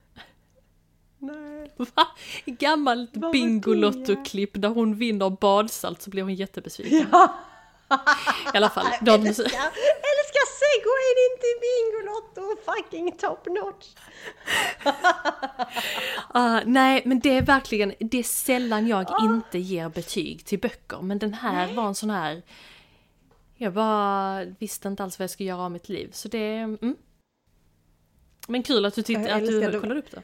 Nej. Va? Gammalt Bingolotto-klipp där hon vinner badsalt så blir hon jättebesviken. Ja, I alla fall. De, älskar, älskar segwayn in till Bingolotto, fucking top notch. Ah, nej, men det är verkligen, det är sällan jag inte ger betyg till böcker. Men den här var en sån här... Jag bara visste inte alls vad jag skulle göra av mitt liv. Så det... Mm. Men kul att du, titt, att du kollade upp det.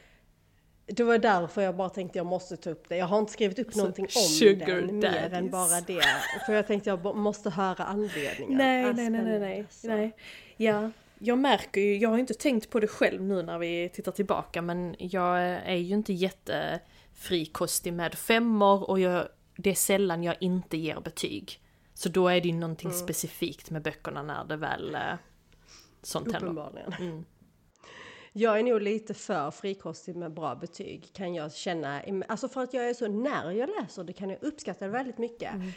Det var därför jag bara tänkte jag måste ta upp det. Jag har inte skrivit upp Så, någonting om sugar den mer daddies. än bara det. För jag tänkte jag måste höra anledningen. Nej, nej, nej, nej, nej. spännande. Så. nej. Ja, jag märker ju, jag har inte tänkt på det själv nu när vi tittar tillbaka men jag är ju inte jättefrikostig med femmor och jag, det är sällan jag inte ger betyg. Så då är det ju någonting Mm. specifikt med böckerna när det väl eh, sånt händer. Uppenbarligen. Mm. Jag är nog lite för frikostig med bra betyg kan jag känna. Alltså för att jag är så, när jag läser det kan jag uppskatta det väldigt mycket. Mm.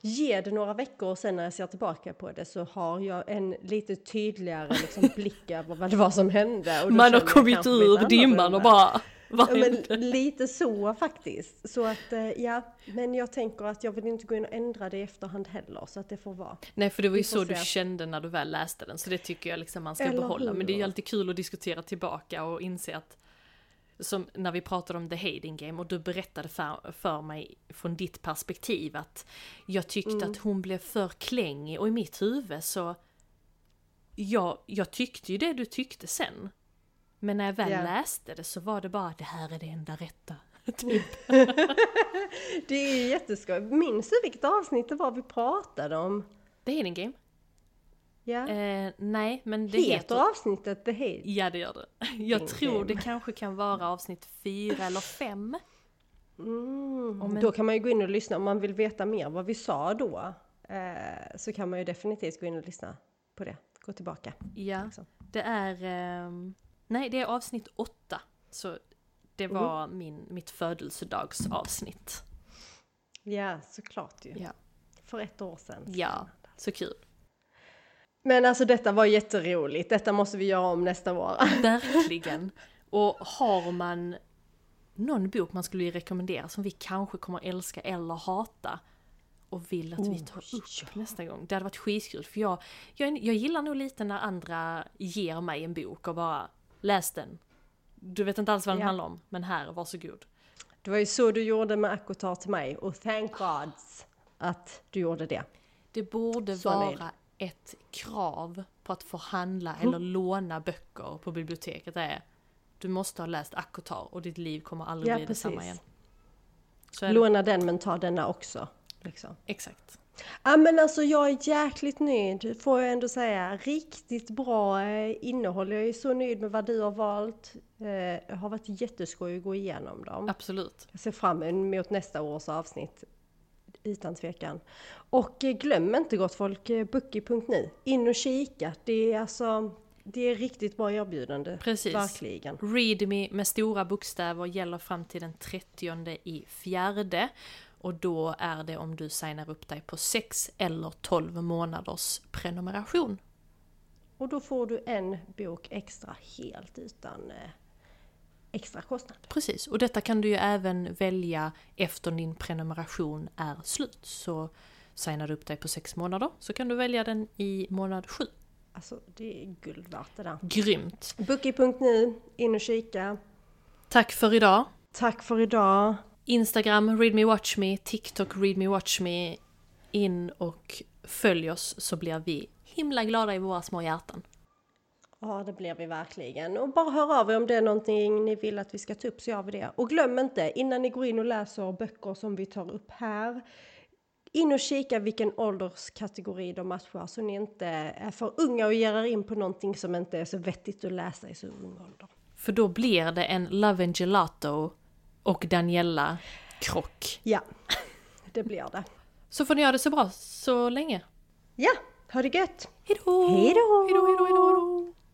Ge det några veckor och sen när jag ser tillbaka på det så har jag en lite tydligare liksom, blick över vad det var som hände. Och Man har kommit ur dimman och bara, Ja, men lite så faktiskt. Så att eh, ja, men jag tänker att jag vill inte gå in och ändra det i efterhand heller så att det får vara. Nej för det var ju så du se. kände när du väl läste den, så det tycker jag liksom man ska Eller behålla. Men det är ju hur? alltid kul att diskutera tillbaka och inse att som när vi pratade om The Hating Game och du berättade för, för mig från ditt perspektiv att jag tyckte Mm. att hon blev för klängig och i mitt huvud så jag, jag tyckte ju det du tyckte sen. Men när jag väl Ja. läste det så var det bara det här är det enda rätta. typ. Det är ju jätteskoj. Minns du vilket avsnitt det var vi pratade om? The Hating Game? Ja. Eh, nej, men det heter, heter... avsnittet The Hate? Ja det gör det. Jag tror Game. det kanske kan vara avsnitt fyra eller fem. Mm. En- Då kan man ju gå in och lyssna om man vill veta mer vad vi sa då. Eh, så kan man ju definitivt gå in och lyssna på det. Gå tillbaka. Ja, Liksom. det är... ehm, nej, det är avsnitt åtta. Så det Mm. var min, mitt födelsedagsavsnitt. Ja, såklart ju. Ja. För ett år sedan. Ja, så kul. Men alltså detta var jätteroligt. Detta måste vi göra om nästa år. Verkligen. Och har man någon bok man skulle rekommendera som vi kanske kommer älska eller hata och vill att vi tar Oh, upp ja. nästa gång. Det hade varit skitkul för jag, jag, jag gillar nog lite när andra ger mig en bok och bara läs den. Du vet inte alls vad den Ja. handlar om, men här, varsågod. Det var ju så du gjorde med Akotar till mig och thank gods att du gjorde det. Det borde Så vara nöjd. ett krav på att få handla eller låna böcker på biblioteket. Det är du måste ha läst Akotar och ditt liv kommer aldrig Ja, bli detsamma precis. igen. Så. Låna den men ta denna också. Liksom. Exakt. Ja men alltså jag är jäkligt nöjd får jag ändå säga. Riktigt bra eh, innehåll. Jag är så nöjd med vad du har valt. Eh, Det har varit jätteskoj att gå igenom dem. Absolut. Jag ser fram emot nästa års avsnitt. Utan tvekan. Och eh, glöm inte gott folk, eh, Bookie.nu. In och kika. Det är alltså, det är riktigt bra erbjudande. Precis. Verkligen. Readme med stora bokstäver gäller fram till den 30 i fjärde. Och då är det om du signar upp dig på 6 eller 12 månaders prenumeration. Och då får du en bok extra helt utan eh, extra kostnad. Precis, och detta kan du ju även välja efter din prenumeration är slut. Så signar du upp dig på 6 månader så kan du välja den i månad 7. Alltså det är guld värt det där. Grymt! Bookie.nu, in och kika. Tack för idag! Tack för idag. Instagram, readmewatchme, TikTok, readmewatchme. In och följ oss så blir vi himla glada i våra små hjärtan. Ja, det blir vi verkligen. Och bara hör av er om det är någonting ni vill att vi ska ta upp så gör vi det. Och glöm inte, innan ni går in och läser böcker som vi tar upp här, in och kika vilken ålderskategori de matchar så ni inte är för unga och ger er in på någonting som inte är så vettigt att läsa i så ung ålder. För då blir det en Love and Gelato och Daniela krock. Ja, det blir det. Så får ni göra det så bra så länge. Ja, ha det gött! Hejdå! Hejdå! Hejdå, hejdå, hejdå, hejdå!